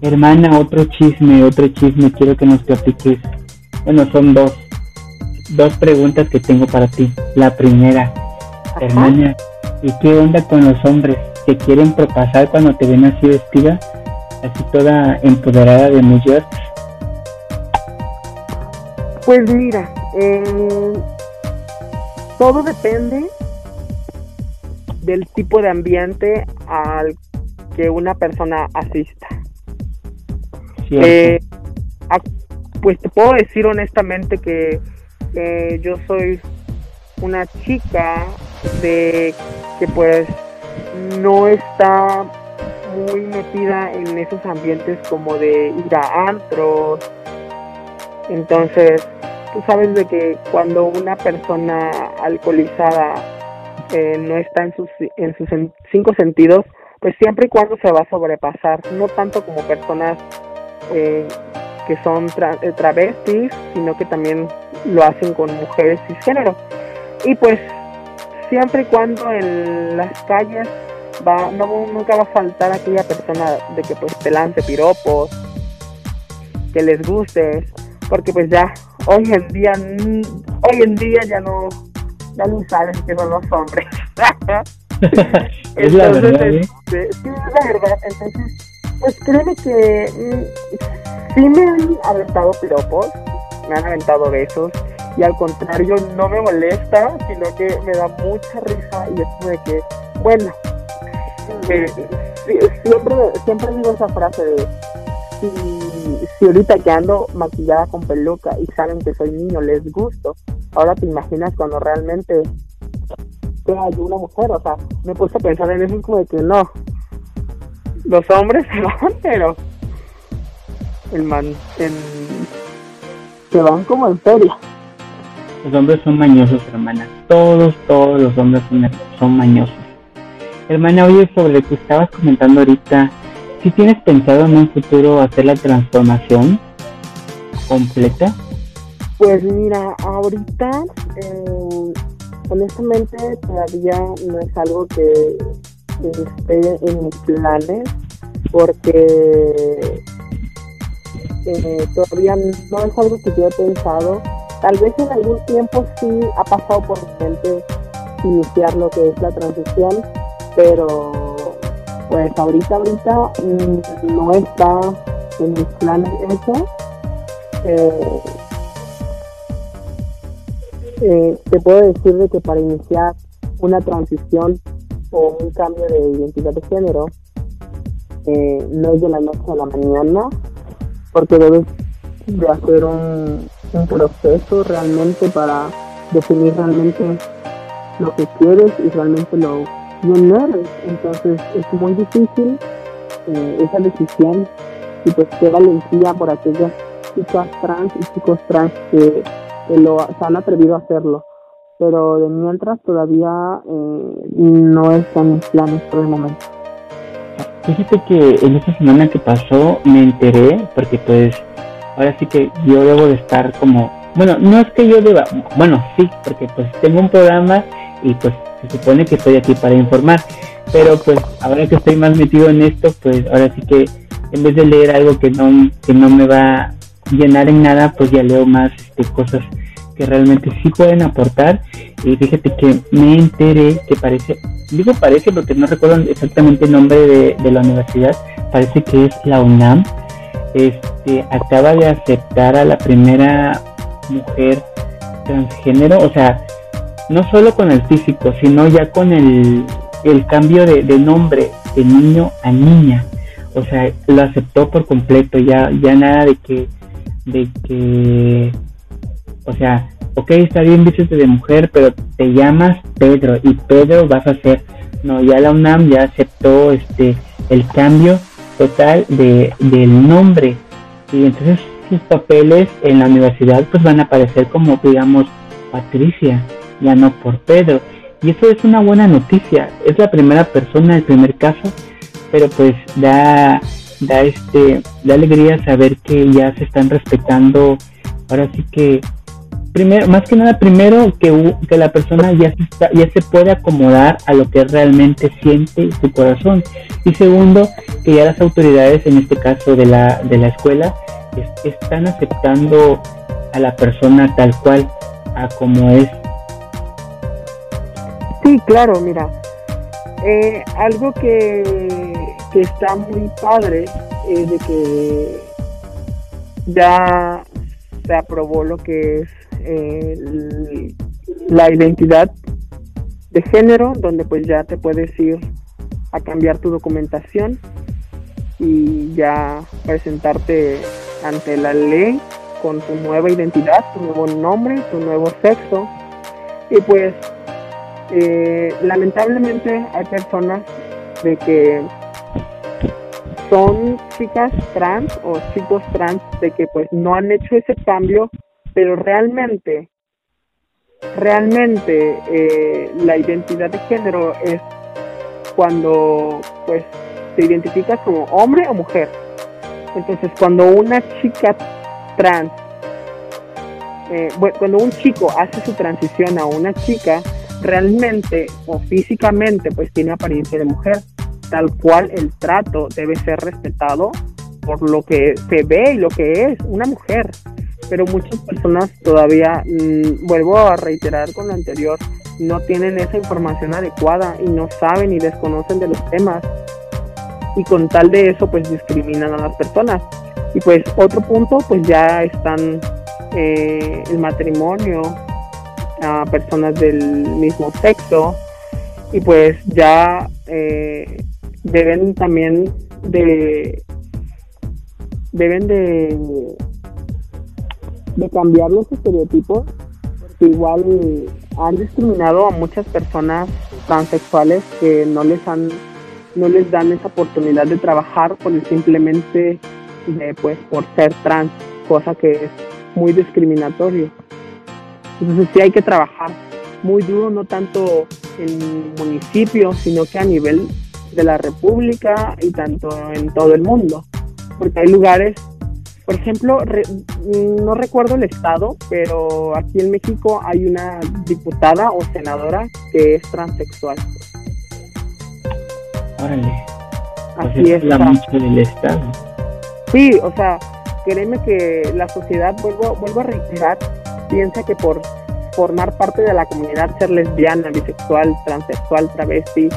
hermana, otro chisme, otro chisme, quiero que nos platiques. Bueno, son dos, dos preguntas que tengo para ti. La primera, hermana, ¿Y qué onda con los hombres que quieren propasar cuando te ven así vestida, así toda empoderada de mujer? Pues mira, eh, todo depende del tipo de ambiente al que una persona asista. Eh, pues te puedo decir honestamente que eh, yo soy una chica de que pues no está muy metida en esos ambientes como de ir a antros. Entonces, tú sabes de que cuando una persona alcoholizada eh, no está en sus, en sus cinco sentidos, pues siempre y cuando se va a sobrepasar, no tanto como personas eh, que son eh, travestis, sino que también lo hacen con mujeres cisgénero. Y pues siempre y cuando en las calles va, no, nunca va a faltar aquella persona de que pues te lance piropos, que les guste, porque pues ya hoy en día, hoy en día ya no, ya no saben que son los hombres. es la verdad, ¿eh? este, sí, es la verdad. Entonces, pues créeme que mm, sí me han aventado piropos, me han aventado besos, y al contrario no me molesta, sino que me da mucha risa y es como de que, bueno, siempre, siempre digo esa frase de si, si ahorita que ando maquillada con peluca y saben que soy niño, les gusto, ahora te imaginas cuando realmente sea yo una mujer, o sea, me puse a pensar en eso como de que no, los hombres se van, pero el man, se van como en feria. Los hombres son mañosos, hermana. Todos, todos los hombres son, son mañosos. Hermana, oye, sobre lo que estabas comentando ahorita, si tienes pensado en un futuro hacer la transformación completa? Pues mira, ahorita, eh, honestamente, todavía no es algo que esté en mis planes porque eh, todavía no es algo que yo he pensado. Tal vez en algún tiempo sí ha pasado por mi mente iniciar lo que es la transición, pero pues ahorita, ahorita mm, no está en mis planes eso. Eh, eh, te puedo decir de que para iniciar una transición o un cambio de identidad de género eh, no es de la noche a la mañana, porque debes de hacer un, un proceso realmente para definir realmente lo que quieres y realmente lo quién eres. Entonces es muy difícil eh, esa decisión y pues qué valentía por aquellas chicas trans y chicos trans que, lo, se han atrevido a hacerlo pero de mientras todavía eh, no están en planes por el momento. Fíjate que en esta semana que pasó me enteré, porque pues ahora sí que yo debo de estar como, bueno, no es que yo deba, bueno, sí, porque pues tengo un programa y pues se supone que estoy aquí para informar, pero pues ahora que estoy más metido en esto, pues ahora sí que en vez de leer algo que no, que no me va a llenar en nada, pues ya leo más este, cosas que realmente sí pueden aportar. Y fíjate que me enteré que parece, digo parece porque no recuerdo exactamente el nombre de, la universidad, parece que es la UNAM. Este acaba de aceptar a la primera mujer transgénero, o sea, no solo con el físico, sino ya con el, el cambio de, nombre de niño a niña. O sea, lo aceptó por completo, ya, ya nada de que, de que o sea, ok, está bien vístete de mujer, pero te llamas Pedro y Pedro vas a ser, no, ya la UNAM ya aceptó este el cambio total de, del nombre y entonces sus papeles en la universidad pues van a aparecer como digamos Patricia, ya no por Pedro. Y eso es una buena noticia, es la primera persona, el primer caso, pero pues da, da este, da alegría saber que ya se están respetando, ahora sí que primero, más que nada, primero que, que la persona ya se, está, ya se puede acomodar a lo que realmente siente su corazón. Y segundo, que ya las autoridades, en este caso de la, de la escuela, están aceptando a la persona tal cual, a como es. Sí, claro, mira. Eh, algo que, que está muy padre es de que ya se aprobó lo que es la identidad de género, donde pues ya te puedes ir a cambiar tu documentación y ya presentarte ante la ley con tu nueva identidad, tu nuevo nombre, tu nuevo sexo. Y pues eh, lamentablemente hay personas de que son chicas trans o chicos trans de que pues no han hecho ese cambio pero realmente, realmente eh, la identidad de género es cuando pues te identificas como hombre o mujer. Entonces, cuando una chica trans, eh, cuando un chico hace su transición a una chica, realmente o físicamente pues tiene apariencia de mujer, tal cual el trato debe ser respetado por lo que se ve y lo que es una mujer. Pero muchas personas todavía, mm, vuelvo a reiterar con lo anterior, no tienen esa información adecuada y no saben y desconocen de los temas. Y con tal de eso, pues discriminan a las personas. Y pues otro punto, pues ya están eh, el matrimonio a personas del mismo sexo y pues ya eh, deben también de deben de de cambiar los estereotipos porque igual han discriminado a muchas personas transexuales que no les han no les dan esa oportunidad de trabajar por el simplemente de pues por ser trans cosa que es muy discriminatorio. Entonces sí hay que trabajar muy duro no tanto en municipios sino que a nivel de la república y tanto en todo el mundo porque hay lugares por ejemplo, no recuerdo el estado, pero aquí en México hay una diputada o senadora que es transexual. Órale. Así pues es. La mancha del estado. Sí, o sea, créeme que la sociedad, vuelvo, vuelvo a reiterar, piensa que por formar parte de la comunidad, ser lesbiana, bisexual, transexual, travesti,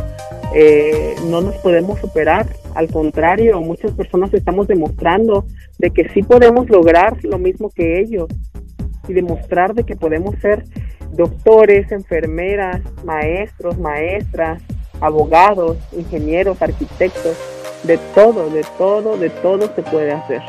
eh, no nos podemos superar. Al contrario, muchas personas estamos demostrando de que sí podemos lograr lo mismo que ellos y demostrar de que podemos ser doctores, enfermeras, maestros, maestras, abogados, ingenieros, arquitectos, de todo, de todo, de todo se puede hacer.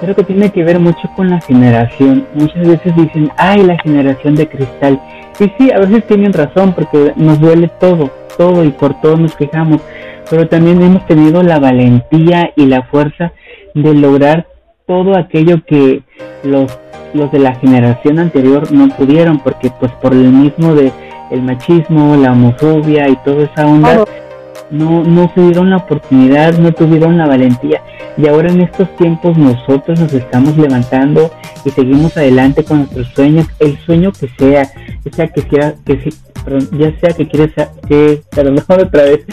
Creo que tiene que ver mucho con la generación. Muchas veces dicen, ay, la generación de cristal. Y sí, a veces tienen razón porque nos duele todo, todo y por todo nos quejamos. Pero también hemos tenido la valentía y la fuerza de lograr todo aquello que los, los de la generación anterior no pudieron, porque pues por el mismo de el machismo, la homofobia y toda esa onda, no, no se la oportunidad, no tuvieron la valentía. Y ahora en estos tiempos nosotros nos estamos levantando y seguimos adelante con nuestros sueños, el sueño que sea, ya sea que sea, que ya sea que quieras, otra vez,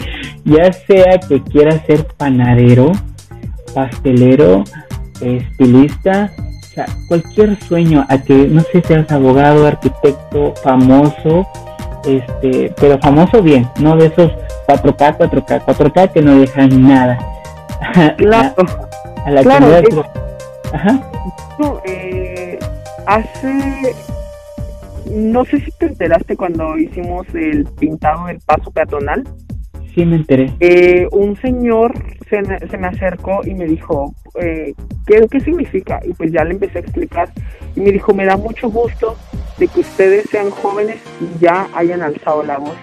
ya sea que quiera ser panadero, pastelero, estilista, o sea, cualquier sueño a que, no sé, seas abogado, arquitecto, famoso, este, pero famoso bien, no de esos 4K, 4K, 4K que no dejan nada. Claro. a, la claro, Ajá. No, eh, hace no sé si te enteraste cuando hicimos el pintado del paso peatonal. Sí, me enteré. Eh, un señor se, se, me acercó y me dijo, eh, ¿qué, ¿qué significa? Y pues ya le empecé a explicar. Y me dijo, me da mucho gusto de que ustedes sean jóvenes y ya hayan alzado la voz.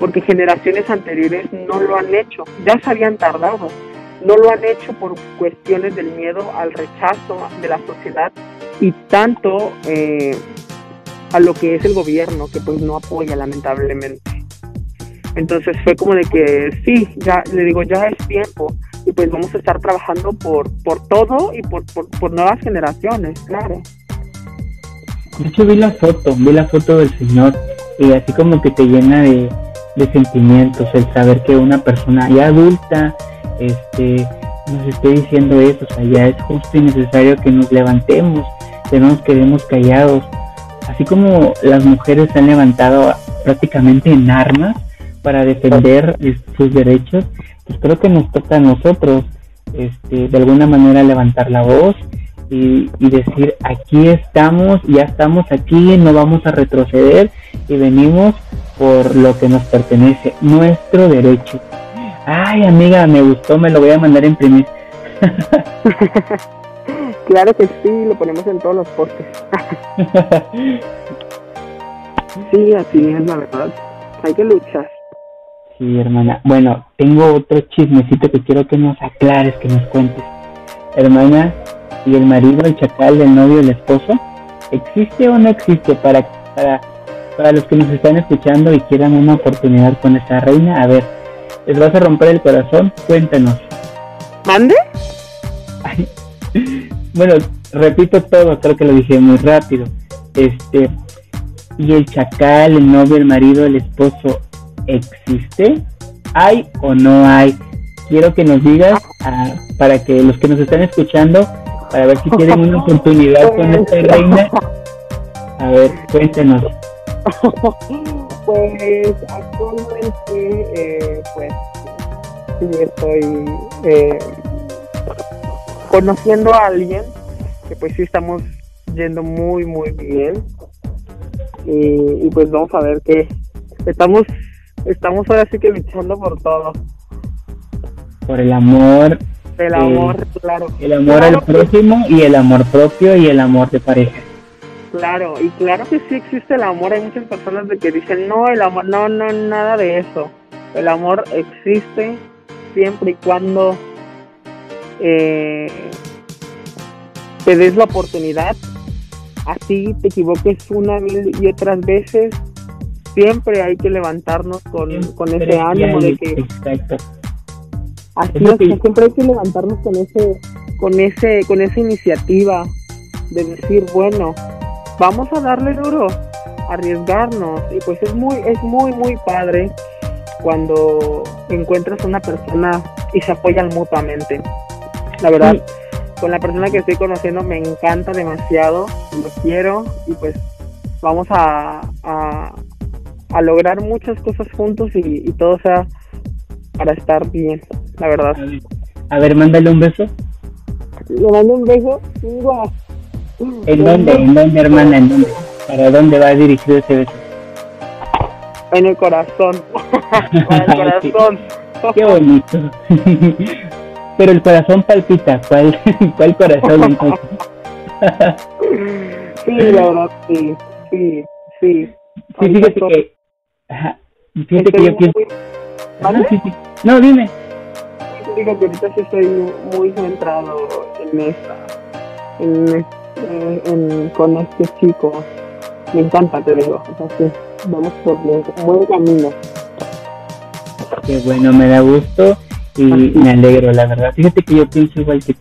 Porque generaciones anteriores no lo han hecho, ya se habían tardado. No lo han hecho por cuestiones del miedo al rechazo de la sociedad y tanto eh, a lo que es el gobierno, que pues no apoya lamentablemente. Entonces fue como de que sí, ya le digo, ya es tiempo y pues vamos a estar trabajando por, por todo y por, por, nuevas generaciones, claro. De hecho vi la foto, vi la foto del Señor y así como que te llena de, de sentimientos el saber que una persona ya adulta este, nos esté diciendo eso, o sea, ya es justo y necesario que nos levantemos, que no nos quedemos callados, así como las mujeres se han levantado prácticamente en armas para defender sus derechos, pues creo que nos toca a nosotros este, de alguna manera levantar la voz y, y, decir aquí estamos, ya estamos aquí, no vamos a retroceder y venimos por lo que nos pertenece, nuestro derecho. Ay amiga, me gustó, me lo voy a mandar a imprimir. Claro que sí, lo ponemos en todos los postes. sí, así es la verdad. Hay que luchar. Sí, hermana. Bueno, tengo otro chismecito que quiero que nos aclares, que nos cuentes. Hermana, ¿y el marido, el chacal, el novio, el esposo? ¿Existe o no existe para, para, para los que nos están escuchando y quieran una oportunidad con esta reina? A ver, ¿les vas a romper el corazón? Cuéntanos. ¿Mande? bueno, repito todo, creo que lo dije muy rápido. Este, ¿y el chacal, el novio, el marido, el esposo, existe? ¿Hay o no hay? Quiero que nos digas ah, para que los que nos están escuchando, para ver si tienen una oportunidad con esta reina. A ver, cuéntenos. Pues actualmente, eh, pues sí estoy eh, conociendo a alguien que pues sí estamos yendo muy muy bien y, pues vamos a ver que estamos estamos ahora sí que luchando por todo. Por el amor el amor claro. el amor al próximo y el amor propio y el amor de pareja. Claro y claro que sí existe el amor. Hay muchas personas de que dicen no el amor no no nada de eso el amor existe siempre y cuando eh, te des la oportunidad, así te equivoques una mil y otras veces, siempre hay que levantarnos con, con ese ánimo de que... Así es, siempre hay que levantarnos con ese, con ese, con esa iniciativa de decir, bueno, vamos a darle duro, arriesgarnos, y pues es muy, es muy, muy padre cuando encuentras una persona y se apoyan mutuamente. La verdad, con la persona que estoy conociendo me encanta demasiado, lo quiero y pues vamos a, a, lograr muchas cosas juntos y, todo sea para estar bien, la verdad. A ver, mándale un beso. ¿Le mando un beso? ¿En dónde, en dónde, hermana? ¿En dónde? ¿Para dónde va dirigido ese beso? En el corazón. en el corazón. Qué bonito. Pero el corazón palpita. ¿Cuál, cuál corazón entonces? sí, la verdad, sí, sí, sí. Sí, fíjate que... Ajá, fíjate que yo pienso... ¿Vale? Sí, sí. No, dime. Fíjate, ahorita sí estoy muy centrado en esta, en, en, con este chico. Me encanta, te digo. O sea, sí, vamos por un buen camino. Qué bueno, me da gusto y me alegro, la verdad. Fíjate que yo pienso igual que,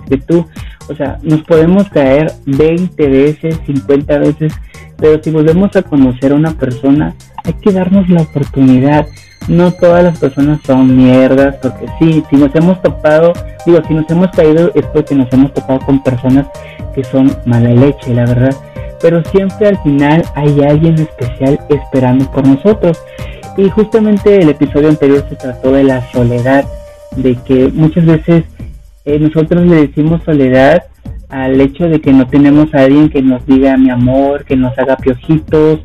que, tú, o sea, nos podemos caer 20 veces, 50 veces, pero si volvemos a conocer a una persona, hay que darnos la oportunidad. No todas las personas son mierdas, porque sí, si nos hemos topado, digo, si nos hemos caído es porque nos hemos topado con personas que son mala leche, la verdad. Pero siempre al final hay alguien especial esperando por nosotros. Y justamente el episodio anterior se trató de la soledad de que muchas veces eh, nosotros le decimos soledad al hecho de que no tenemos a alguien que nos diga mi amor, que nos haga piojitos,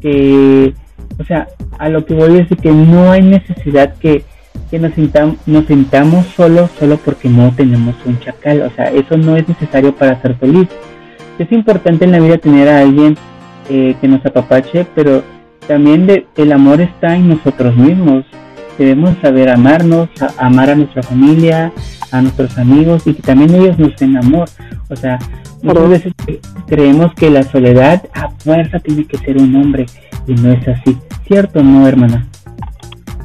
que, o sea, a lo que voy a decir que no hay necesidad que, que nos, sintamos, nos sintamos solos solo porque no tenemos un chacal, o sea, eso no es necesario para ser feliz. Es importante en la vida tener a alguien eh, que nos apapache, pero también de, el amor está en nosotros mismos debemos saber amarnos, amar a nuestra familia, a nuestros amigos y que también ellos nos den amor. O sea, muchas veces creemos que la soledad a fuerza tiene que ser un hombre y no es así. ¿Cierto o no, hermana?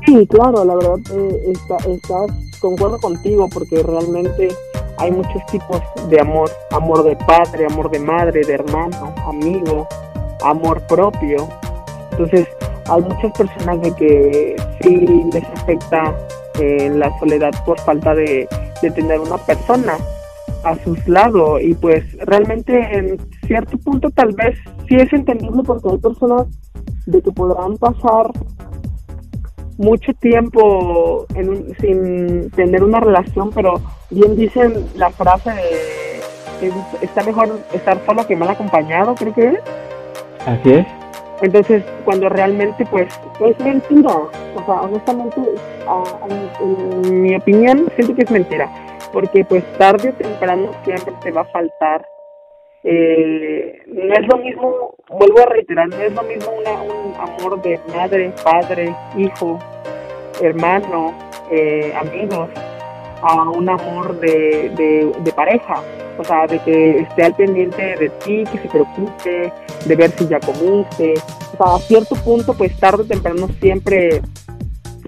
Sí, claro, la verdad, eh, está, concuerdo contigo porque realmente hay muchos tipos de amor. Amor de padre, amor de madre, de hermano, amigo, amor propio. Entonces, hay muchas personas de que sí les afecta eh, la soledad por falta de, tener una persona a sus lados. Y pues realmente en cierto punto tal vez sí es entendible porque hay personas de que podrán pasar mucho tiempo sin tener una relación pero bien dicen la frase de está mejor estar solo que mal acompañado creo que es. Así es entonces, cuando realmente, pues, es mentira. O sea, honestamente, en mi opinión, siento que es mentira. Porque, pues, tarde o temprano siempre te va a faltar. Eh, no es lo mismo, vuelvo a reiterar, no es lo mismo un amor de madre, padre, hijo, hermano, eh, amigos, a un amor de, de, pareja o sea, de que esté al pendiente de ti, que se preocupe, de ver si ya comiste. O sea, a cierto punto, pues tarde o temprano siempre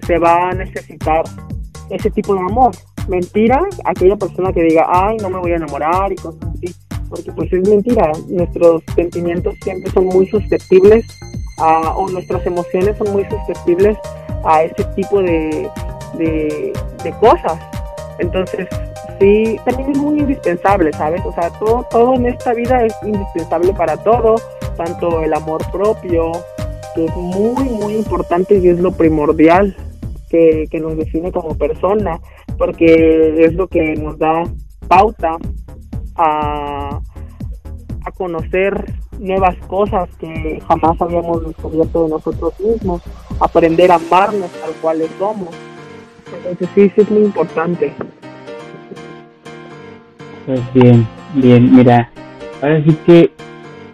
se va a necesitar ese tipo de amor. mentira aquella persona que diga, ay, no me voy a enamorar y cosas así, porque pues es mentira, nuestros sentimientos siempre son muy susceptibles a, o nuestras emociones son muy susceptibles a ese tipo de, de cosas. Entonces, sí, también es muy indispensable, ¿sabes? O sea, todo, todo en esta vida es indispensable para todo, tanto el amor propio, que es muy, muy importante y es lo primordial que, que nos define como persona, porque es lo que nos da pauta a, a conocer nuevas cosas que jamás habíamos descubierto de nosotros mismos, aprender a amarnos tal cual somos. Entonces sí, sí es muy importante. Pues bien, bien, mira, ahora sí que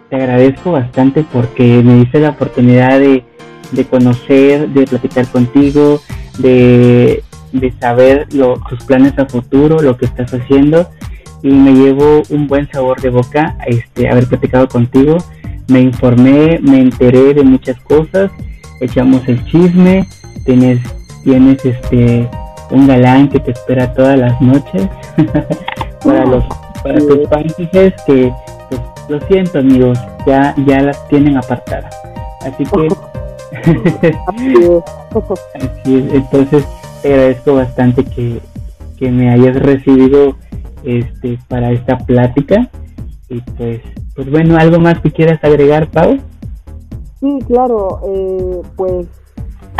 te agradezco bastante porque me diste la oportunidad de, de conocer, de platicar contigo, de, de saber lo, tus planes a futuro, lo que estás haciendo y me llevo un buen sabor de boca este haber platicado contigo. Me informé, me enteré de muchas cosas, echamos el chisme, tienes, tienes este un galán que te espera todas las noches. para los para tus países que pues, lo siento amigos ya ya las tienen apartadas. Así que así es. entonces te agradezco bastante que, que me hayas recibido este para esta plática. Y pues pues bueno algo más que quieras agregar Pau sí claro eh, pues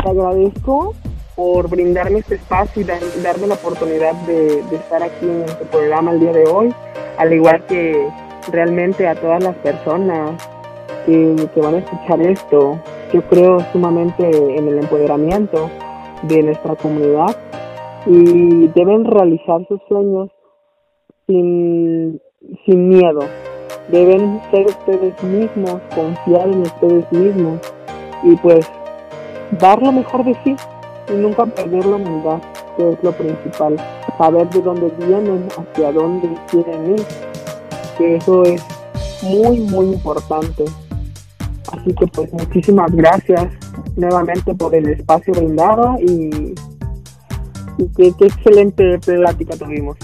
te agradezco por brindarme este espacio y darme la oportunidad de, estar aquí en este programa el día de hoy, al igual que realmente a todas las personas que, van a escuchar esto. Yo creo sumamente en el empoderamiento de nuestra comunidad y deben realizar sus sueños sin, sin miedo. Deben ser ustedes mismos, confiar en ustedes mismos y pues dar lo mejor de sí y nunca perder la humildad, que es lo principal. Saber de dónde vienen, hacia dónde quieren ir, que eso es muy, muy importante. Así que pues muchísimas gracias nuevamente por el espacio brindado y, y qué, qué excelente plática tuvimos.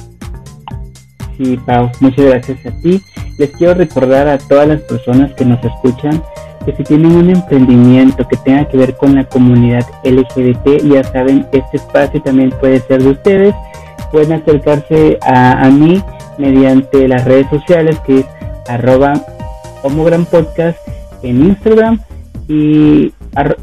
Sí, Pau, muchas gracias a ti. Les quiero recordar a todas las personas que nos escuchan que si tienen un emprendimiento que tenga que ver con la comunidad LGBT, ya saben, este espacio también puede ser de ustedes. Pueden acercarse a, mí mediante las redes sociales que es arroba homogram podcast en Instagram y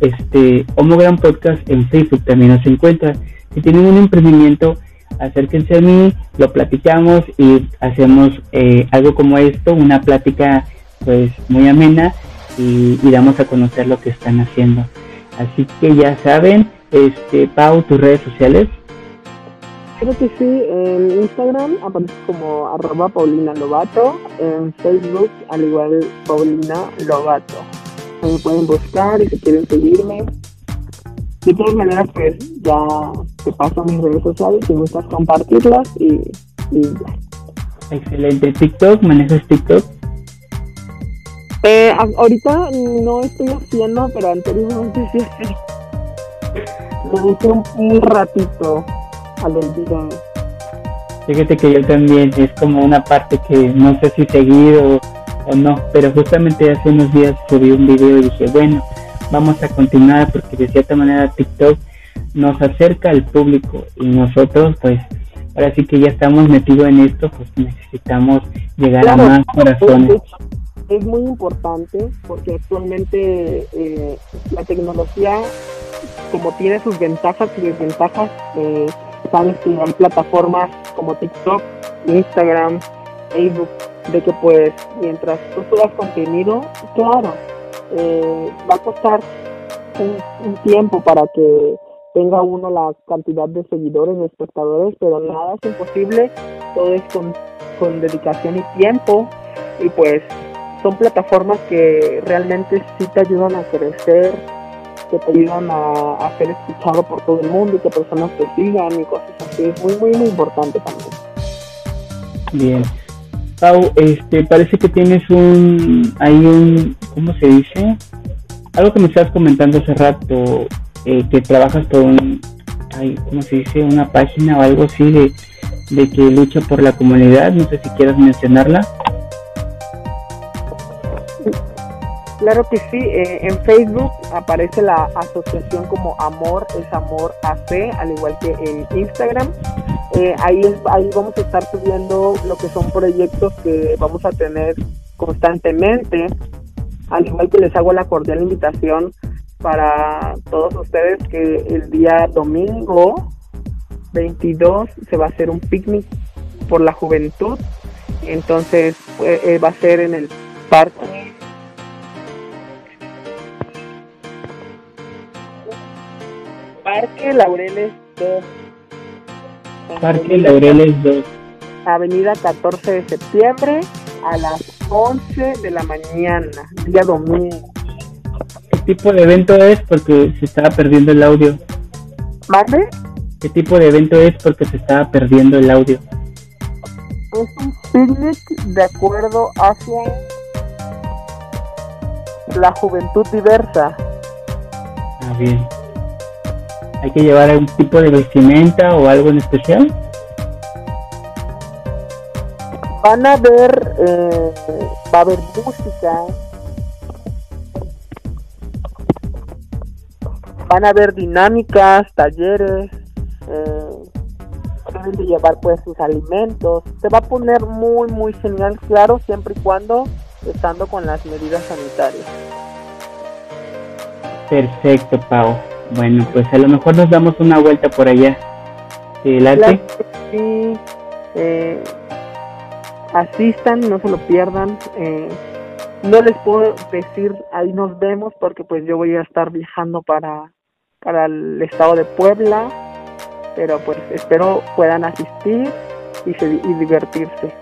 este homogram podcast en Facebook también nos encuentra. Si tienen un emprendimiento, acérquense a mí, lo platicamos y hacemos eh, algo como esto, una plática pues muy amena y, damos a conocer lo que están haciendo. Así que ya saben, este Pau, tus redes sociales. Creo que sí, en Instagram aparece como arroba Paulina Lobato, en Facebook al igual Paulina Lobato. Me pueden buscar y si quieren seguirme. De todas maneras, pues ya te paso mis redes sociales si gustas compartirlas y, y ya. Excelente. TikTok, ¿manejas TikTok? Eh, ahorita no estoy haciendo, pero anteriormente sí hacía. Hice un, ratito al olvido. Fíjate que yo también es como una parte que no sé si seguir o, o, no, pero justamente hace unos días subí un video y dije, bueno, vamos a continuar porque de cierta manera TikTok nos acerca al público y nosotros pues ahora sí que ya estamos metidos en esto, pues necesitamos llegar a más corazones es muy importante porque actualmente eh, la tecnología, como tiene sus ventajas y desventajas, eh, sabes que hay plataformas como TikTok, Instagram, Facebook, de que pues mientras tú subas contenido, claro, eh, va a costar un, tiempo para que tenga uno la cantidad de seguidores, de espectadores, pero nada es imposible, todo es con, con dedicación y tiempo y pues son plataformas que realmente sí te ayudan a crecer, que te ayudan a, ser escuchado por todo el mundo y que personas te sigan y cosas así. Es muy, muy, muy importante también. Bien. Pau, este, parece que tienes un, hay un, ¿cómo se dice? Algo que me estabas comentando hace rato, eh, que trabajas con, hay, ¿cómo se dice? Una página o algo así de, de que lucha por la comunidad. No sé si quieras mencionarla. Claro que sí, eh, en Facebook aparece la asociación como Amor es Amor AC, al igual que en Instagram. Eh, ahí, ahí vamos a estar subiendo lo que son proyectos que vamos a tener constantemente, al igual que les hago la cordial invitación para todos ustedes que el día domingo 22 se va a hacer un picnic por la juventud, entonces eh, va a ser en el parque Parque Laureles 2. Parque Laureles 2. Avenida 14 de septiembre a las 11 de la mañana, día domingo. ¿Qué tipo de evento es? Porque se estaba perdiendo el audio. ¿Mande? ¿Qué tipo de evento es? Porque se estaba perdiendo el audio. Es un picnic de acuerdo hacia la juventud diversa. Ah, bien. ¿Hay que llevar algún tipo de vestimenta o algo en especial? Van a ver, eh, va a haber música, van a haber dinámicas, talleres, eh, deben de llevar pues sus alimentos. Se va a poner muy muy genial, claro, siempre y cuando estando con las medidas sanitarias. Perfecto, Pau. Bueno, pues a lo mejor nos damos una vuelta por allá. ¿Sí, Sí, eh, asistan, no se lo pierdan. Eh, no les puedo decir ahí nos vemos porque pues yo voy a estar viajando para, para el estado de Puebla, pero pues espero puedan asistir y, y divertirse.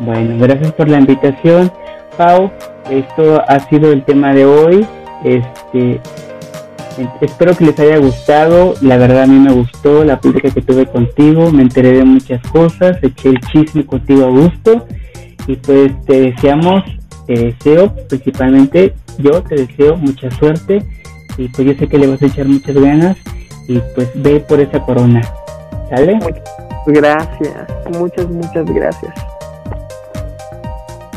Bueno, gracias por la invitación, Pau. Esto ha sido el tema de hoy. Este, Espero que les haya gustado. La verdad a mí me gustó la plática que tuve contigo. Me enteré de muchas cosas. Eché el chisme contigo a gusto. Y pues te deseamos, te deseo principalmente, yo te deseo mucha suerte. Y pues yo sé que le vas a echar muchas ganas. Y pues ve por esa corona. ¿Sale? Gracias. Muchas, muchas gracias.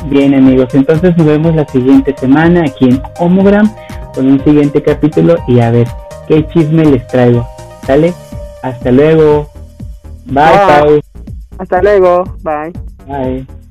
Bien amigos, entonces nos vemos la siguiente semana aquí en Homogram con un siguiente capítulo y a ver qué chisme les traigo. ¿Sale? Hasta luego. Bye, Hasta luego. Bye. Bye.